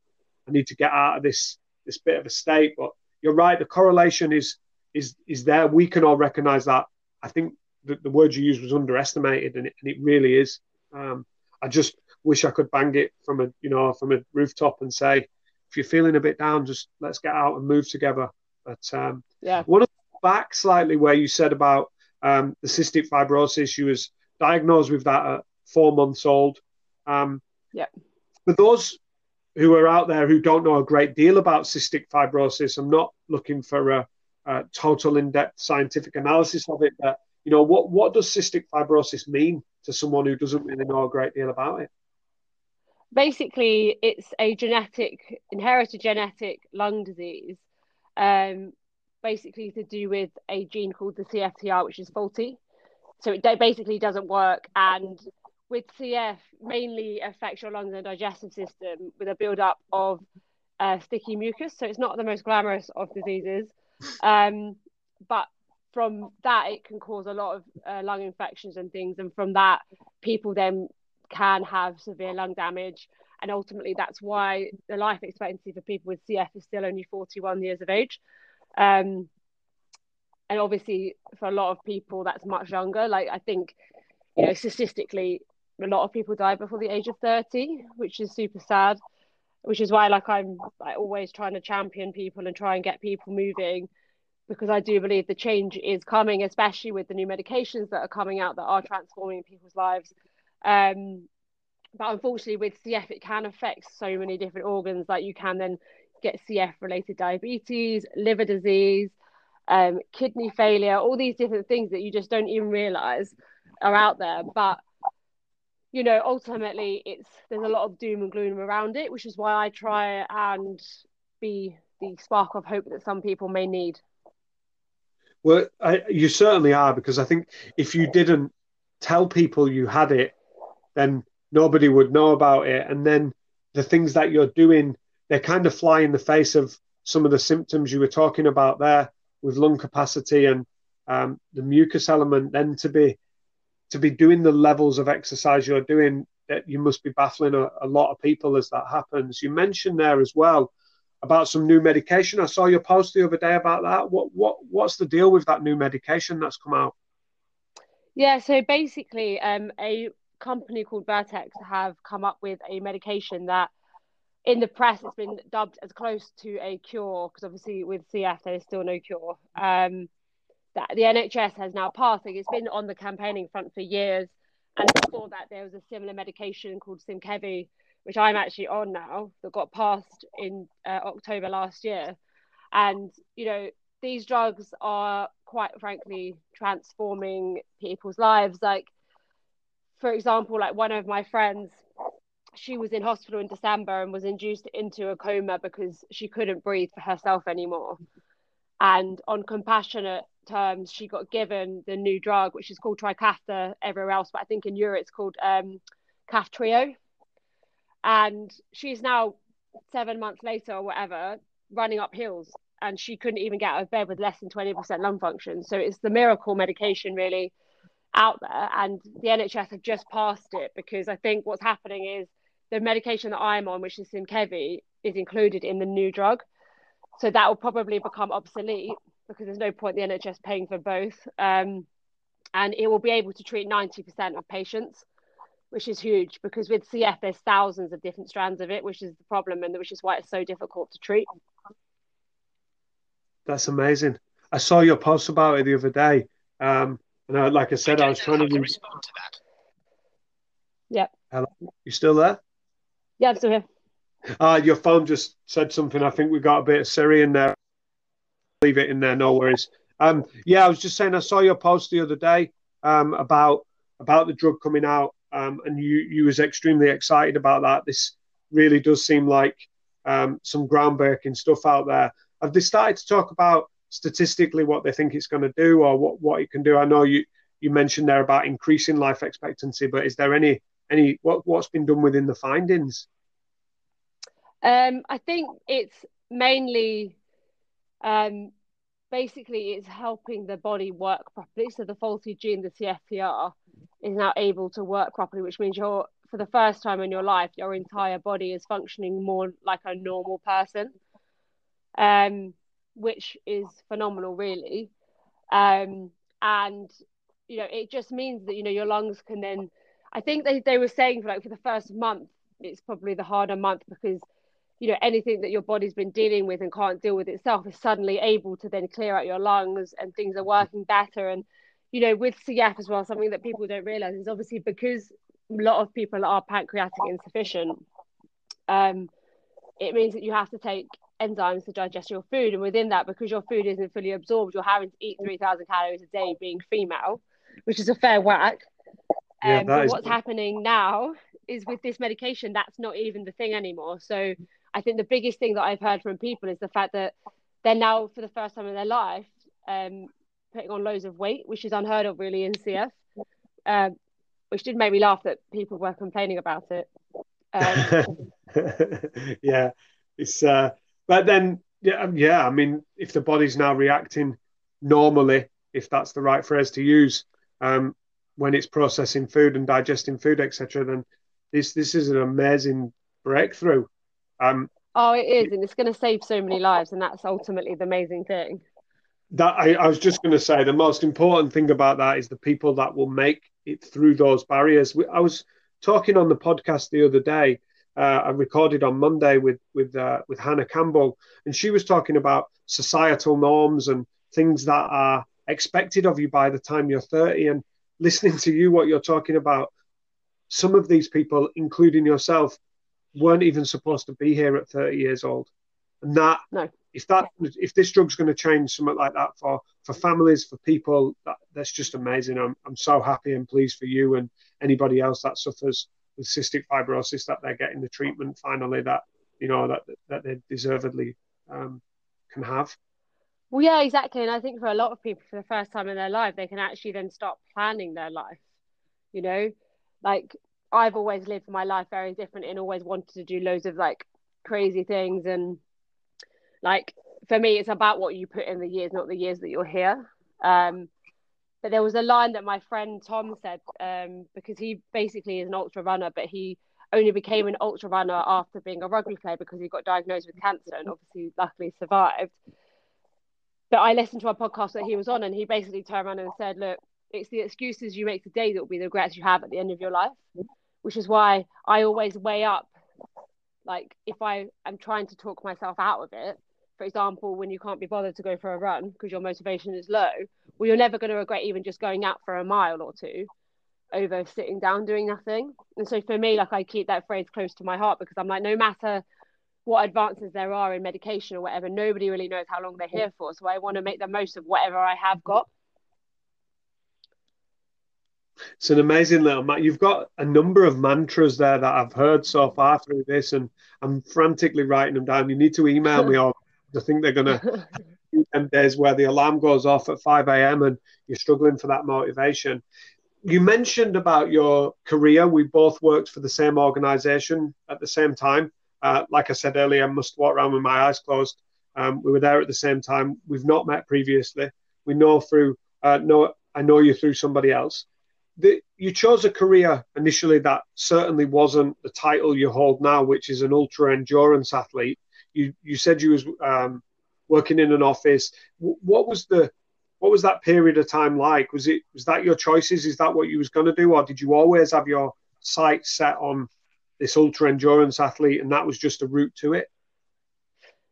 Speaker 1: I need to get out of this this bit of a state. But you're right, the correlation is is is there. We can all recognise that. I think the, the word you used was underestimated, and it, and it really is. Um, I just wish I could bang it from a you know from a rooftop and say, if you're feeling a bit down, just let's get out and move together. But um,
Speaker 2: yeah,
Speaker 1: one of back slightly where you said about um, the cystic fibrosis, you was diagnosed with that at four months old. Um,
Speaker 2: yeah.
Speaker 1: For those who are out there who don't know a great deal about cystic fibrosis, I'm not looking for a, a total in-depth scientific analysis of it, but you know, what what does cystic fibrosis mean to someone who doesn't really know a great deal about it?
Speaker 2: Basically, it's a genetic, inherited genetic lung disease, um, basically to do with a gene called the CFTR, which is faulty. So it basically doesn't work, and with CF mainly affects your lungs and digestive system with a build-up of uh, sticky mucus. So it's not the most glamorous of diseases, um, but from that it can cause a lot of uh, lung infections and things and from that people then can have severe lung damage. And ultimately that's why the life expectancy for people with cf is still only 41 years of age. Um, and obviously for a lot of people that's much younger. Like i think you know statistically a lot of people die before the age of 30 which is super sad which is why like i'm like, always trying to champion people and try and get people moving because I do believe the change is coming, especially with the new medications that are coming out that are transforming people's lives. Um, but unfortunately, with CF, it can affect so many different organs. Like you can then get CF related diabetes, liver disease, um, kidney failure, all these different things that you just don't even realize are out there. But you know, ultimately, it's there's a lot of doom and gloom around it, which is why I try and be the spark of hope that some people may need.
Speaker 1: Well, I, you certainly are because I think if you didn't tell people you had it, then nobody would know about it. And then the things that you're doing, they kind of fly in the face of some of the symptoms you were talking about there with lung capacity and um, the mucus element. Then to be to be doing the levels of exercise you're doing, that you must be baffling a, a lot of people as that happens. You mentioned there as well about some new medication. I saw your post the other day about that. What what what's the deal with that new medication that's come out?
Speaker 2: Yeah, so basically, um, a company called Vertex have come up with a medication that, in the press, it's been dubbed as close to a cure because obviously with CF there is still no cure. Um, that the NHS has now passed. Like it's been on the campaigning front for years, and before that there was a similar medication called Symkevi which I'm actually on now, that got passed in uh, October last year. And, you know, these drugs are quite frankly transforming people's lives. Like, for example, like one of my friends, she was in hospital in December and was induced into a coma because she couldn't breathe for herself anymore. And on compassionate terms, she got given the new drug, which is called Trikafta everywhere else, but I think in Europe it's called um, Kaftrio and she's now seven months later or whatever running up hills and she couldn't even get out of bed with less than 20% lung function so it's the miracle medication really out there and the nhs have just passed it because i think what's happening is the medication that i'm on which is Symkevi, is included in the new drug so that will probably become obsolete because there's no point the nhs paying for both um, and it will be able to treat 90% of patients which is huge because with CF there's thousands of different strands of it, which is the problem and which is why it's so difficult to treat.
Speaker 1: That's amazing. I saw your post about it the other day. Um, and I, like I said, I, I was trying to, to respond to that.
Speaker 2: Yep.
Speaker 1: Hello, you still there?
Speaker 2: Yeah, I'm still here.
Speaker 1: Uh, your phone just said something. I think we got a bit of Siri in there. Leave it in there, no worries. Um, yeah, I was just saying I saw your post the other day um, about about the drug coming out um, and you you was extremely excited about that. This really does seem like um, some groundbreaking stuff out there. Have they started to talk about statistically what they think it's going to do or what, what it can do? I know you you mentioned there about increasing life expectancy, but is there any any what what's been done within the findings?
Speaker 2: Um, I think it's mainly um, basically it's helping the body work properly. So the faulty gene, the CFTR, is now able to work properly, which means you're for the first time in your life, your entire body is functioning more like a normal person, um, which is phenomenal, really. Um, and you know, it just means that you know your lungs can then. I think they, they were saying for like for the first month, it's probably the harder month because you know anything that your body's been dealing with and can't deal with itself is suddenly able to then clear out your lungs and things are working better and you know, with CF as well, something that people don't realize is obviously because a lot of people are pancreatic insufficient, um, it means that you have to take enzymes to digest your food. And within that, because your food isn't fully absorbed, you're having to eat 3,000 calories a day being female, which is a fair whack.
Speaker 1: Yeah,
Speaker 2: Um, but
Speaker 1: is-
Speaker 2: what's happening now is with this medication, that's not even the thing anymore. So I think the biggest thing that I've heard from people is the fact that they're now, for the first time in their life, um, putting on loads of weight, which is unheard of really in CF, um, which did make me laugh that people were complaining about it. Um,
Speaker 1: yeah, it's uh, but then yeah, um, yeah. I mean, if the body's now reacting normally, if that's the right phrase to use, um, when it's processing food and digesting food, etc., then this this is an amazing breakthrough. Um,
Speaker 2: oh, it is, and it's going to save so many lives, and that's ultimately the amazing thing.
Speaker 1: that I, I was just going to say the most important thing about that is the people that will make it through those barriers. We, I was talking on the podcast the other day. Uh, I recorded on Monday with with uh, with Hannah Campbell, and she was talking about societal norms and things that are expected of you by the time you're 30. And listening to you, what you're talking about, some of these people, including yourself, weren't even supposed to be here at 30 years old, and that
Speaker 2: No.
Speaker 1: if that if this drug's going to change something like that for for families for people that, that's just amazing I'm, I'm so happy and pleased for you and anybody else that suffers with cystic fibrosis that they're getting the treatment finally that you know that that they deservedly um, can have
Speaker 2: Well, yeah, exactly. And I think for a lot of people, for the first time in their life, they can actually then start planning their life. You know, like I've always lived my life very different and always wanted to do loads of like crazy things. And like for me, it's about what you put in the years, not the years that you're here. Um, but there was a line that my friend Tom said um, because he basically is an ultra runner, but he only became an ultra runner after being a rugby player because he got diagnosed with cancer and obviously luckily survived but I listened to a podcast that he was on, and he basically turned around and said, "Look, it's the excuses you make today that will be the regrets you have at the end of your life." Which is why I always weigh up, like if I am trying to talk myself out of it. For example, when you can't be bothered to go for a run because your motivation is low, well, you're never going to regret even just going out for a mile or two over sitting down doing nothing. And so for me, like I keep that phrase close to my heart because I'm like, no matter what advances there are in medication or whatever, nobody really knows how long they're here for. So I want to make the most of whatever I have got.
Speaker 1: it's an amazing little ma- you've got a number of mantras there that I've heard so far through this and I'm frantically writing them down you need to email me all I think they're going to them days where the alarm goes off at 5 a.m. and you're struggling for that motivation. You mentioned about your career. We both worked for the same organization at the same time. Uh, like I said earlier, I must walk around with my eyes closed. Um, we were there at the same time. We've not met previously. We know through, uh, know, I know you through somebody else. The, you chose a career initially that certainly wasn't the title you hold now, which is an ultra endurance athlete. You, you said you was um, working in an office. What was the what was that period of time like? Was it was that your choices? Is that what you was going to do, or did you always have your sights set on this ultra endurance athlete, and that was just a route to it?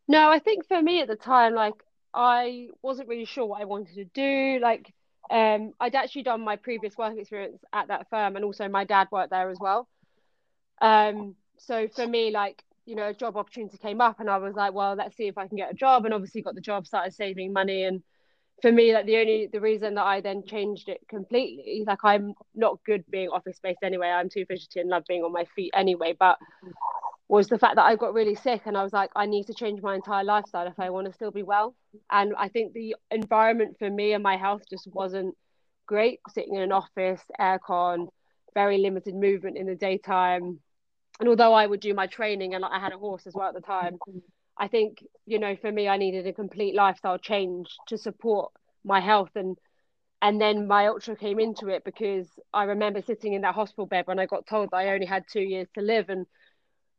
Speaker 2: No, I think for me at the time, like I wasn't really sure what I wanted to do. Like um, I'd actually done my previous work experience at that firm, and also my dad worked there as well. Um, so for me, like you know, a job opportunity came up, and I was like, well, let's see if I can get a job. And obviously, got the job, started saving money, and for me, like the only the reason that I then changed it completely, like I'm not good being office based anyway. I'm too fidgety and love being on my feet anyway, but was the fact that I got really sick and I was like, I need to change my entire lifestyle if I want to still be well. And I think the environment for me and my health just wasn't great. Sitting in an office, aircon, very limited movement in the daytime. And although I would do my training and I had a horse as well at the time, I think, you know, for me, I needed a complete lifestyle change to support my health. And and then my ultra came into it because I remember sitting in that hospital bed when I got told that I only had two years to live. And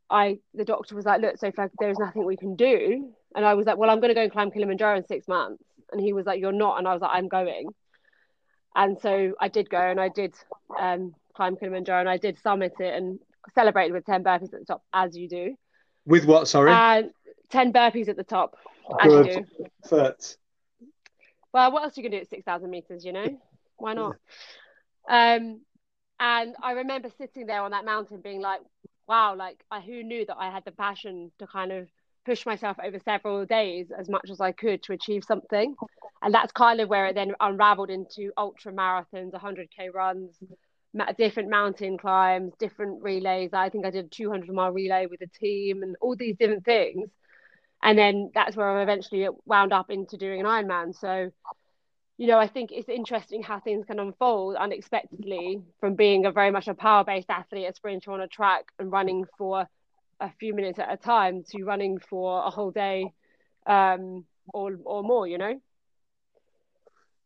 Speaker 2: I, the doctor was like, look, so Sophie, there's nothing we can do. And I was like, well, I'm going to go and climb Kilimanjaro in six months. And he was like, you're not. And I was like, I'm going. And so I did go and I did um, climb Kilimanjaro and I did summit it and celebrated with 10 burpees at the top, as you do.
Speaker 1: With what, sorry?
Speaker 2: And 10 burpees at the top, as you do.
Speaker 1: Effort.
Speaker 2: Well, what else are you going to do at 6,000 meters, you know? Why not? Um, And I remember sitting there on that mountain being like, wow, like I, who knew that I had the passion to kind of push myself over several days as much as I could to achieve something. And that's kind of where it then unraveled into ultra marathons, 100k runs, different mountain climbs, different relays. I think I did a 200 mile relay with a team and all these different things. And then that's where I eventually wound up into doing an Ironman. So you know, I think it's interesting how things can unfold unexpectedly from being a very much a power based athlete, a sprinter on a track and running for a few minutes at a time to running for a whole day um, or, or more, you know?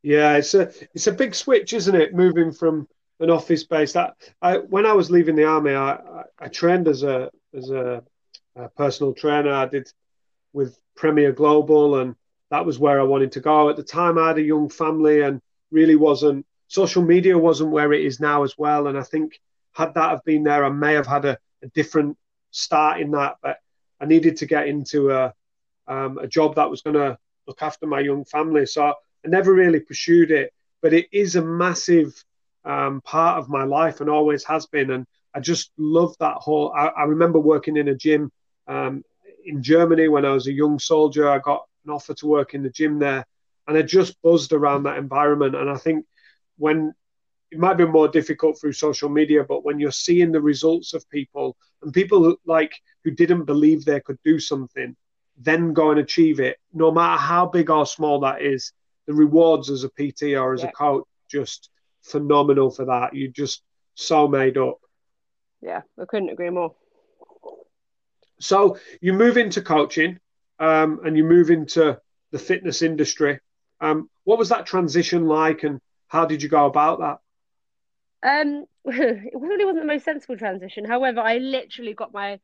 Speaker 1: Yeah, it's a it's a big switch, isn't it? Moving from an office based. That I when I was leaving the army, I, I, I trained as a as a, a, personal trainer. I did with Premier Global, and that was where I wanted to go. At the time, I had a young family and really wasn't, social media wasn't where it is now as well. And I think had that have been there, I may have had a, a different start in that. But I needed to get into a, um, a job that was going to look after my young family. So I never really pursued it. But it is a massive um, part of my life and always has been. And I just love that whole. I, I remember working in a gym um, in Germany when I was a young soldier. I got an offer to work in the gym there, and I just buzzed around that environment. And I think when it might be more difficult through social media, but when you're seeing the results of people and people like who didn't believe they could do something, then go and achieve it, no matter how big or small that is, the rewards as a PT or as yeah. a coach just phenomenal for that. You just so made up.
Speaker 2: Yeah, I couldn't agree more.
Speaker 1: So you move into coaching um, and you move into the fitness industry. Um, what was that transition like, and how did you go about that?
Speaker 2: Um, it really wasn't the most sensible transition. However, I literally got my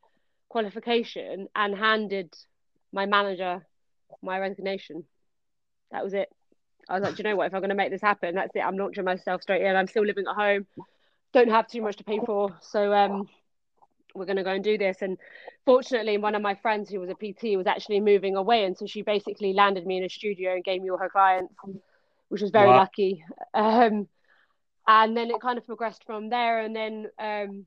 Speaker 2: qualification and handed my manager my resignation. That was it. I was like, do you know what? If I'm going to make this happen, that's it. I'm launching myself straight in. I'm still living at home. Don't have too much to pay for. So um, we're going to go and do this. And fortunately, one of my friends who was a PT was actually moving away. And so she basically landed me in a studio and gave me all her clients, which was very wow. lucky. Um, and then it kind of progressed from there. And then um,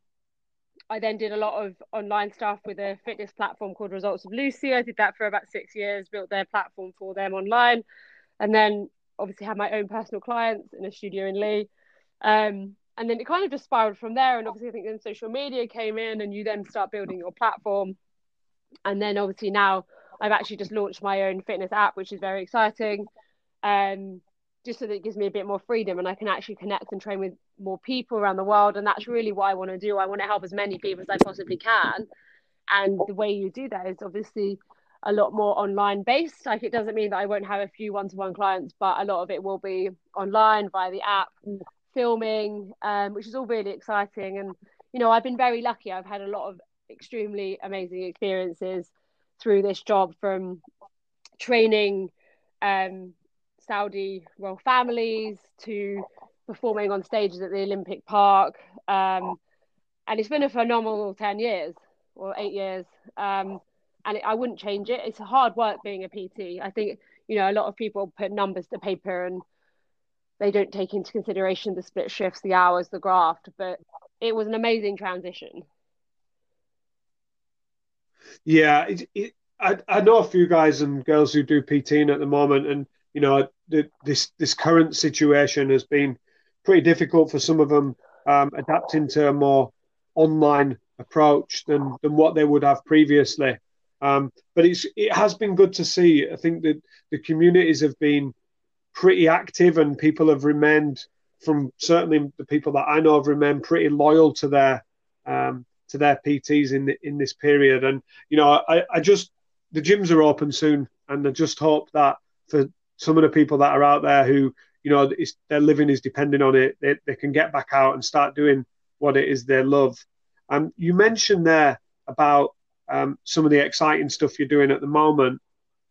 Speaker 2: I then did a lot of online stuff with a fitness platform called Results of Lucy. I did that for about six years, built their platform for them online. And then obviously had my own personal clients in a studio in Leigh. Um, and then it kind of just spiraled from there. And obviously i think then social media came in and you then start building your platform. And then obviously now i've actually just launched my own fitness app which is very exciting um just so that it gives me a bit more freedom and i can actually connect and train with more people around the world. And that's really what i want to do. I want to help as many people as i possibly can. And the way you do that is obviously a lot more online based like it doesn't mean that i won't have a few one-to-one clients but a lot of it will be online via the app filming, um, which is all really exciting. And you know, I've been very lucky. I've had a lot of extremely amazing experiences through this job, from training um, Saudi royal families to performing on stages at the Olympic Park. Um, and it's been a phenomenal 10 years or eight years. Um, and it, I wouldn't change it. It's hard work being a PT. I think, you know, a lot of people put numbers to paper and they don't take into consideration the split shifts, the hours, the graft, but it was an amazing transition.
Speaker 1: Yeah, it, it, I, I know a few guys and girls who do PT at the moment, and you know the, this this current situation has been pretty difficult for some of them um, adapting to a more online approach than than what they would have previously. Um, but it's it has been good to see. I think that the communities have been pretty active, and people have remained from certainly the people that I know have remained pretty loyal to their um, to their PTs in the, in this period. And you know, I, I just the gyms are open soon, and I just hope that for some of the people that are out there who you know their living is depending on it, they, they can get back out and start doing what it is they love. Um, you mentioned there about um, some of the exciting stuff you're doing at the moment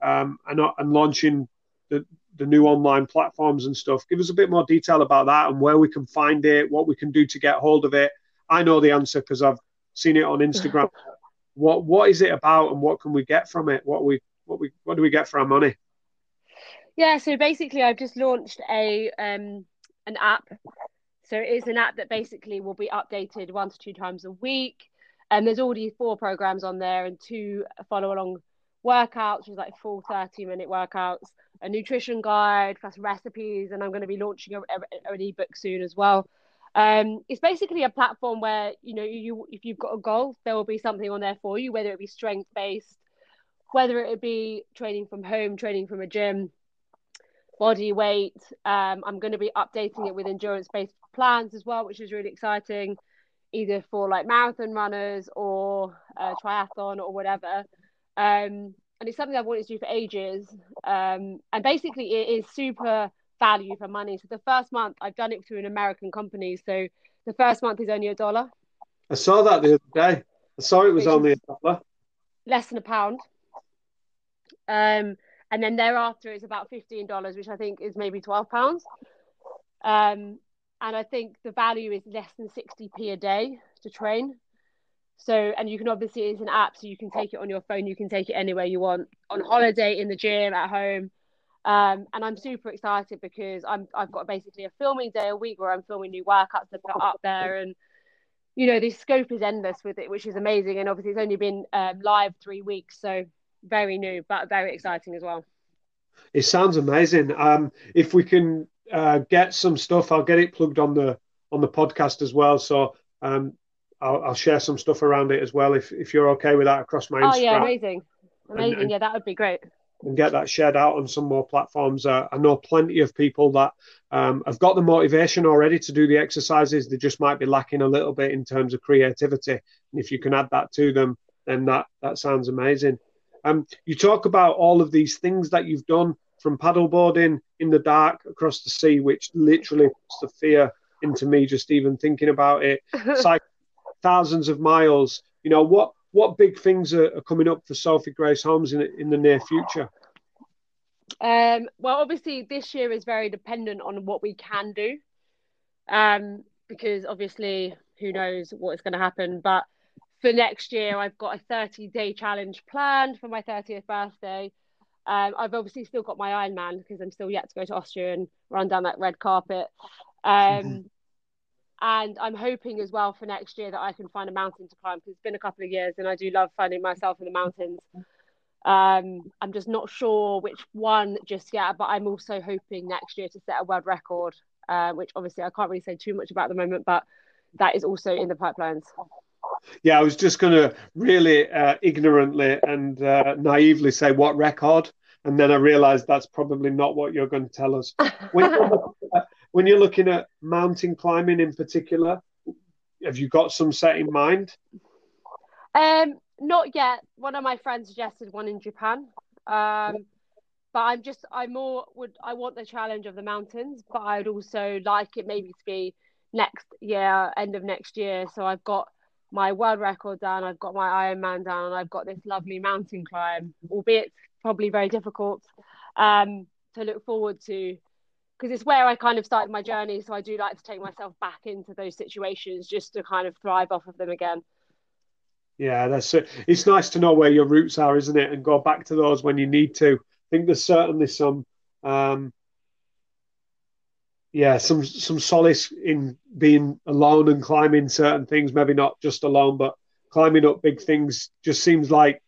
Speaker 1: um, and, and launching the, the new online platforms and stuff. Give us a bit more detail about that and where we can find it, what we can do to get hold of it. I know the answer because I've seen it on Instagram. what what is it about and what can we get from it? What we what we what do we get for our money?
Speaker 2: Yeah, so basically I've just launched a um an app. So it's an app that basically will be updated one to two times a week. And there's already four programs on there and two follow along workouts, which is like full 30 minute workouts, a nutrition guide plus recipes. And I'm going to be launching a, a, an ebook soon as well. Um, it's basically a platform where you know you if you've got a goal, there will be something on there for you, whether it be strength based, whether it be training from home, training from a gym, body weight. Um, I'm going to be updating it with endurance based plans as well, which is really exciting, either for like marathon runners or uh, triathlon or whatever. Um, and it's something I've wanted to do for ages. Um, and basically, it is super value for money. So the first month I've done it through an American company. So the first month is only a dollar.
Speaker 1: I saw that the other day. I saw it was only a dollar.
Speaker 2: Less than a pound. Um, and then thereafter it's about fifteen dollars, which I think is maybe twelve pounds. Um, and I think the value is less than sixty p a day to train. So, and you can obviously it's an app, so you can take it on your phone. You can take it anywhere you want, on holiday, in the gym, at home. Um, and I'm super excited because I'm I've got basically a filming day a week where I'm filming new workouts to put up there, and you know the scope is endless with it, which is amazing. And obviously it's only been um, live three weeks, so very new but very exciting as well.
Speaker 1: It sounds amazing. Um, if we can uh, get some stuff, I'll get it plugged on the on the podcast as well. So um, I'll, I'll, share some stuff around it as well if if you're okay with that across my Instagram.
Speaker 2: Oh yeah, amazing, amazing. And, and, yeah, that would be great
Speaker 1: and get that shared out on some more platforms. Uh, I know plenty of people that um, have got the motivation already to do the exercises. They just might be lacking a little bit in terms of creativity. And if you can add that to them, then that that sounds amazing. Um, you talk about all of these things that you've done from paddleboarding in the dark across the sea, which literally puts the fear into me just even thinking about it. It's like thousands of miles. You know what? what big things are, are coming up for Sophie Grace Holmes in, in the near future?
Speaker 2: Um, well, obviously, this year is very dependent on what we can do, um, because obviously, who knows what is going to happen. But for next year, I've got a 30 day challenge planned for my 30th birthday. Um, I've obviously still got my Ironman because I'm still yet to go to Austria and run down that red carpet. Um, mm-hmm. And I'm hoping as well for next year that I can find a mountain to climb because it's been a couple of years and I do love finding myself in the mountains. Um, I'm just not sure which one just yet, but I'm also hoping next year to set a world record, uh, which obviously I can't really say too much about at the moment, but that is also in the pipelines.
Speaker 1: Yeah, I was just going to really uh, ignorantly and uh, naively say what record, and then I realised that's probably not what you're going to tell us. When, when you're looking at mountain climbing in particular, have you got some set in mind?
Speaker 2: Um, not yet. One of my friends suggested one in Japan. Um, but I'm just I more would I want the challenge of the mountains, but I'd also like it maybe to be next year, end of next year. So I've got my world record down, I've got my Ironman down, and I've got this lovely mountain climb, albeit probably very difficult, um, to look forward to because it's where I kind of started my journey. So I do like to take myself back into those situations just to kind of thrive off of them again.
Speaker 1: Yeah, that's it. It's nice to know where your roots are, isn't it? And go back to those when you need to. I think there's certainly some, um, yeah, some some solace in being alone and climbing certain things. Maybe not just alone, but climbing up big things just seems like,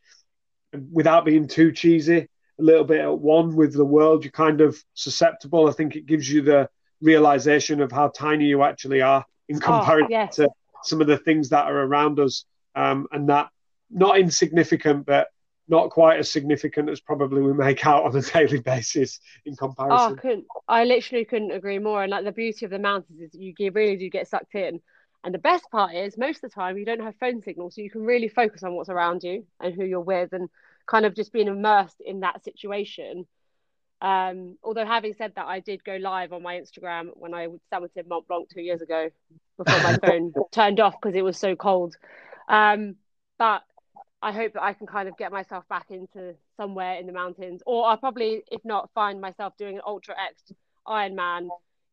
Speaker 1: without being too cheesy, a little bit at one with the world, you're kind of susceptible. I think it gives you the realization of how tiny you actually are in oh, comparison oh, yes. to some of the things that are around us, um, and that not insignificant, but not quite as significant as probably we make out on a daily basis in comparison.
Speaker 2: Oh, I couldn't. I literally couldn't agree more. And like the beauty of the mountains is you really do get sucked in. And the best part is most of the time you don't have phone signal, so you can really focus on what's around you and who you're with and kind of just being immersed in that situation. Um, although having said that, I did go live on my Instagram when I summited Mont Blanc two years ago before my phone turned off because it was so cold. Um, but I hope that I can kind of get myself back into somewhere in the mountains, or I'll probably, if not, find myself doing an Ultra X Ironman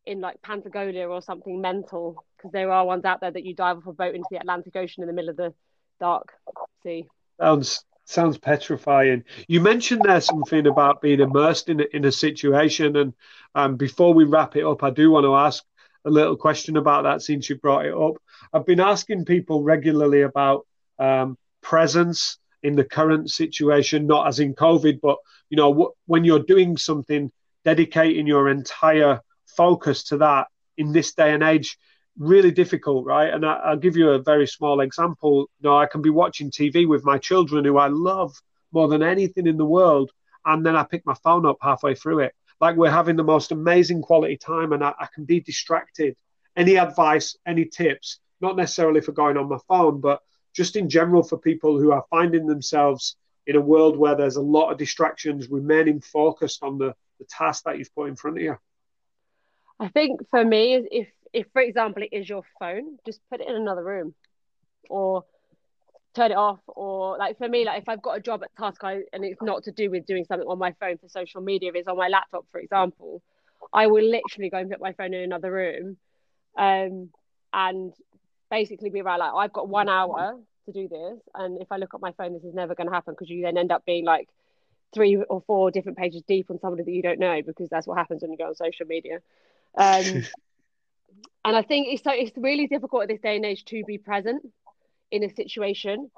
Speaker 2: in like Patagonia or something mental because there are ones out there that you dive off a boat into the Atlantic Ocean in the middle of the dark sea.
Speaker 1: Sounds sounds petrifying. You mentioned there something about being immersed in in a situation, and um, before we wrap it up, I do want to ask a little question about that since you brought it up. I've been asking people regularly about um, presence in the current situation, not as in COVID, but you know, when you're doing something, dedicating your entire focus to that in this day and age, really difficult, right? And I, will give you a very small example. You know, I can be watching TV with my children, who I love more than anything in the world, and then I pick my phone up halfway through it. Like we're having the most amazing quality time, and I, I can be distracted. Any advice, any tips? Not necessarily for going on my phone, but just in general for people who are finding themselves in a world where there's a lot of distractions, remaining focused on the, the task that you've put in front of you?
Speaker 2: I think for me, if if for example it is your phone, just put it in another room, or turn it off. Or like for me, like if I've got a job at task I, and it's not to do with doing something on my phone for social media, it's on my laptop, for example, I will literally go and put my phone in another room, um, and basically be around like I've got one hour to do this, and if I look at my phone, this is never going to happen because you then end up being like three or four different pages deep on somebody that you don't know because that's what happens when you go on social media. Um, and I think it's so it's really difficult at this day and age to be present in a situation.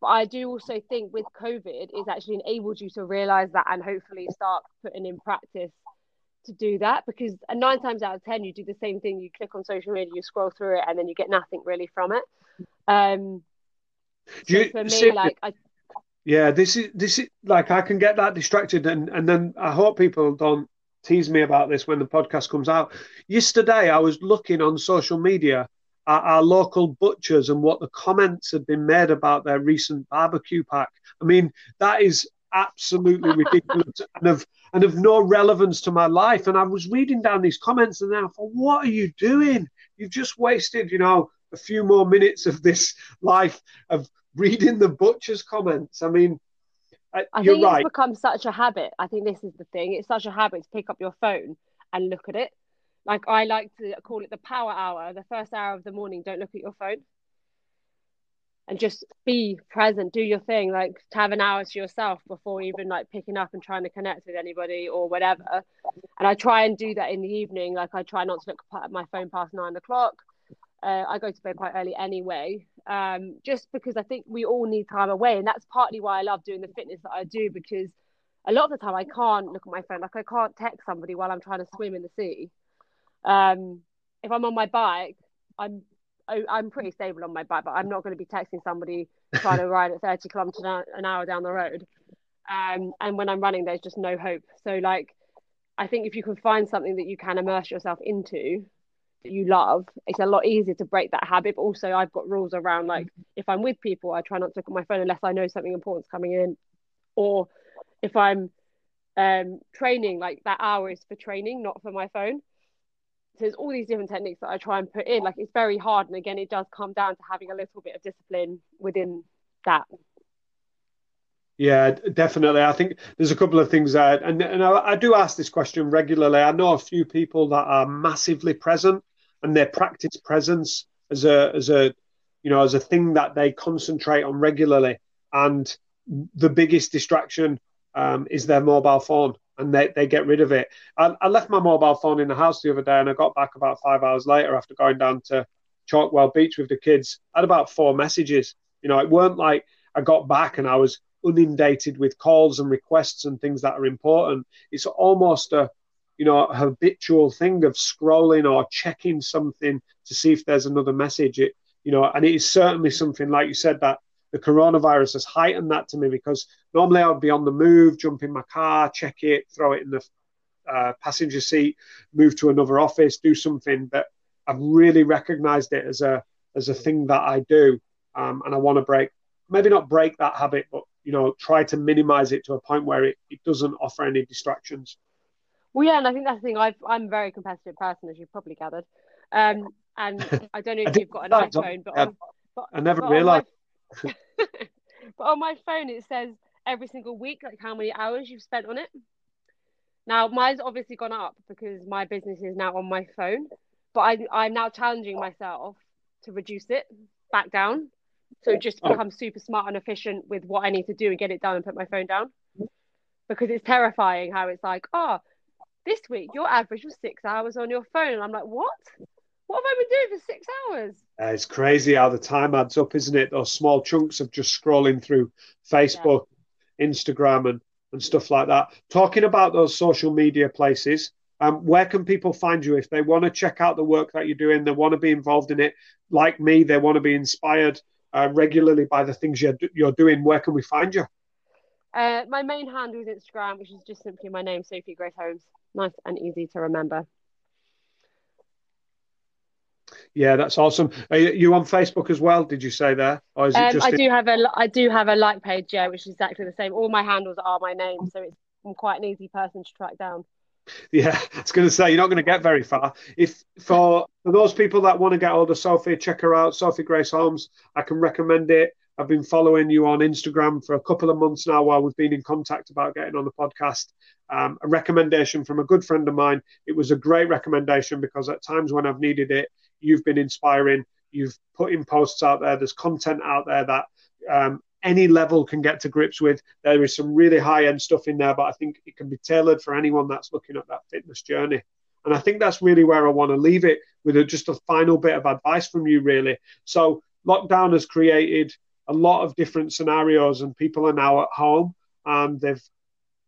Speaker 2: But I do also think with COVID, it's actually enabled you to realize that and hopefully start putting in practice to do that because nine times out of ten you do the same thing. You click on social media you scroll through it and then you get nothing really from it. Um so you, for me like I
Speaker 1: yeah this is this is like I can get that distracted and and then I hope people don't tease me about this when the podcast comes out. Yesterday I was looking on social media at our local butchers and what the comments had been made about their recent barbecue pack. I mean that is absolutely ridiculous. And of and of no relevance to my life. And I was reading down these comments and I thought, what are you doing? You've just wasted, you know, a few more minutes of this life of reading the butcher's comments. I mean, uh, I,
Speaker 2: I
Speaker 1: think
Speaker 2: right. it's become such a habit. I think this is the thing. It's such a habit to pick up your phone and look at it. Like I like to call it the power hour. The first hour of the morning, don't look at your phone and just be present, do your thing, like to have an hour to yourself before even like picking up and trying to connect with anybody or whatever. And I try and do that in the evening. Like I try not to look at my phone past nine o'clock. Uh, I go to bed quite early anyway, um, just because I think we all need time away, and that's partly why I love doing the fitness that I do because a lot of the time I can't look at my phone. Like I can't text somebody while I'm trying to swim in the sea. Um, if I'm on my bike, I'm I, am pretty stable on my bike, but I'm not going to be texting somebody trying to ride at 30 kilometers an hour down the road. Um, and when I'm running, there's just no hope. So, like, I think if you can find something that you can immerse yourself into that you love, it's a lot easier to break that habit. But also, I've got rules around like if I'm with people, I try not to look at my phone unless I know something important's coming in, or if I'm um, training, like that hour is for training, not for my phone so there's all these different techniques that I try and put in. Like it's very hard, and again, it does come down to having a little bit of discipline within that.
Speaker 1: Yeah, definitely. I think there's a couple of things there, and and I, I do ask this question regularly. I know a few people that are massively present, and they practice presence as a as a you know as a thing that they concentrate on regularly, and the biggest distraction um, is their mobile phone and they, they get rid of it. I, I, left my mobile phone in the house the other day and I got back about five hours later after going down to Chalkwell Beach with the kids. I had about four messages. You know, it weren't like I got back and I was inundated with calls and requests and things that are important. It's almost a, you know, a habitual thing of scrolling or checking something to see if there's another message. It, you know, and it is certainly something, like you said, that the coronavirus has heightened that to me because normally I would be on the move, jump in my car, check it, throw it in the uh, passenger seat, move to another office, do something. But I've really recognised it as a as a thing that I do, um, and I want to break. Maybe not break that habit, but you know, try to minimise it to a point where it, it doesn't offer any distractions.
Speaker 2: Well, yeah, and I think that's the thing. i am a very competitive person, as you've probably gathered. Um, and I don't know if you've got an iPhone, but, on, but
Speaker 1: I never realised.
Speaker 2: but on my phone, it says every single week, like how many hours you've spent on it. Now, mine's obviously gone up because my business is now on my phone, but I, I'm now challenging myself to reduce it back down. So just oh. become super smart and efficient with what I need to do and get it done and put my phone down. Mm-hmm. Because it's terrifying how it's like, oh, this week your average was six hours on your phone. And I'm like, what? What have I been doing for six hours?
Speaker 1: Uh, it's crazy how the time adds up, isn't it? Those small chunks of just scrolling through Facebook, yeah. Instagram, and, and stuff like that. Talking about those social media places, um, where can people find you if they want to check out the work that you're doing? They want to be involved in it, like me. They want to be inspired uh, regularly by the things you're, you're doing. Where can we find you?
Speaker 2: Uh, my main handle is Instagram, which is just simply my name, Sophie Grace Holmes. Nice and easy to remember.
Speaker 1: Yeah, that's awesome. Are you on Facebook as well? Did you say there,
Speaker 2: or is it um, just? I in- do have a I do have a like page, yeah, which is exactly the same. All my handles are my name, so it's I'm quite an easy person to track down.
Speaker 1: Yeah, I was going to say you're not going to get very far. If for for those people that want to get hold of Sophie, check her out, Sophie Grace Holmes. I can recommend it. I've been following you on Instagram for a couple of months now while we've been in contact about getting on the podcast. Um, a recommendation from a good friend of mine. It was a great recommendation because at times when I've needed it, you've been inspiring. You've put in posts out there. There's content out there that um, any level can get to grips with. There is some really high end stuff in there, but I think it can be tailored for anyone that's looking at that fitness journey. And I think that's really where I want to leave it with a, just a final bit of advice from you, really. So, lockdown has created a lot of different scenarios, and people are now at home and they've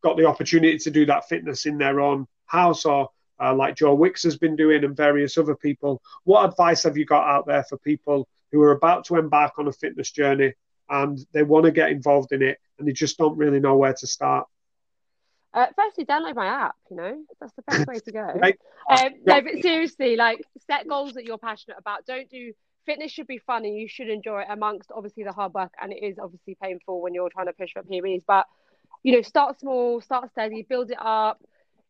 Speaker 1: got the opportunity to do that fitness in their own house or uh, like Joe Wicks has been doing and various other people. What advice have you got out there for people who are about to embark on a fitness journey and they want to get involved in it and they just don't really know where to start?
Speaker 2: Uh, firstly, download my app. You know that's the best way to go. right. um, no, but seriously, like set goals that you're passionate about. Don't do fitness. Should be fun and you should enjoy it amongst obviously the hard work, and it is obviously painful when you're trying to push for PBs. But you know, start small, start steady, build it up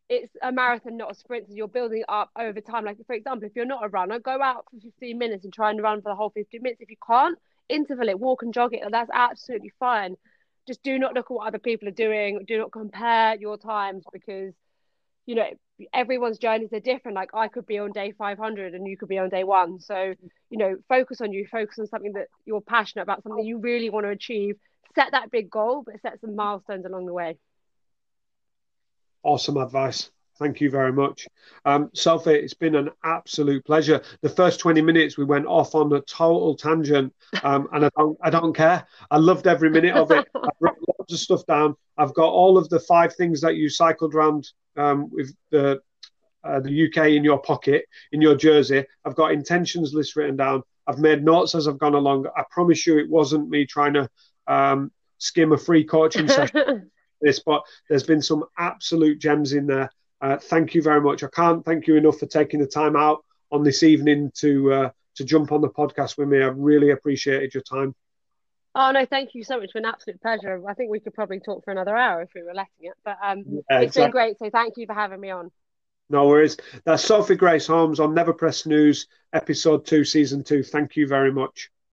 Speaker 2: it's a marathon, not a sprint. So you're building up over time. Like for example, if you're not a runner, go out for 15 minutes and try and run for the whole 15 minutes. If you can't, interval it, walk and jog it. That's absolutely fine. Just do not look at what other people are doing. Do not compare your times because you know everyone's journeys are different. Like I could be on day 500 and you could be on day one. So you know, focus on you. Focus on something that you're passionate about, something you really want to achieve. Set that big goal, but set some milestones along the way.
Speaker 1: Awesome advice. Thank you very much. Um, Sophie, it's been an absolute pleasure. The first 20 minutes we went off on a total tangent, um, and I don't, I don't care. I loved every minute of it. I wrote lots of stuff down. I've got all of the five things that you cycled around um, with the uh, the UK in your pocket, in your jersey. I've got intentions list written down. I've made notes as I've gone along. I promise you, it wasn't me trying to um, skim a free coaching session this, but there's been some absolute gems in there. Uh, thank you very much. I can't thank you enough for taking the time out on this evening to uh, to jump on the podcast with me. I've really appreciated your time.
Speaker 2: Oh no, thank you so much. for an absolute pleasure. I think we could probably talk for another hour if we were letting it. But um, yeah, it's exactly. been great. So thank you for having me on.
Speaker 1: No worries. That's Sophie Grace Holmes on Never Press Snooze, episode two, season two. Thank you very much.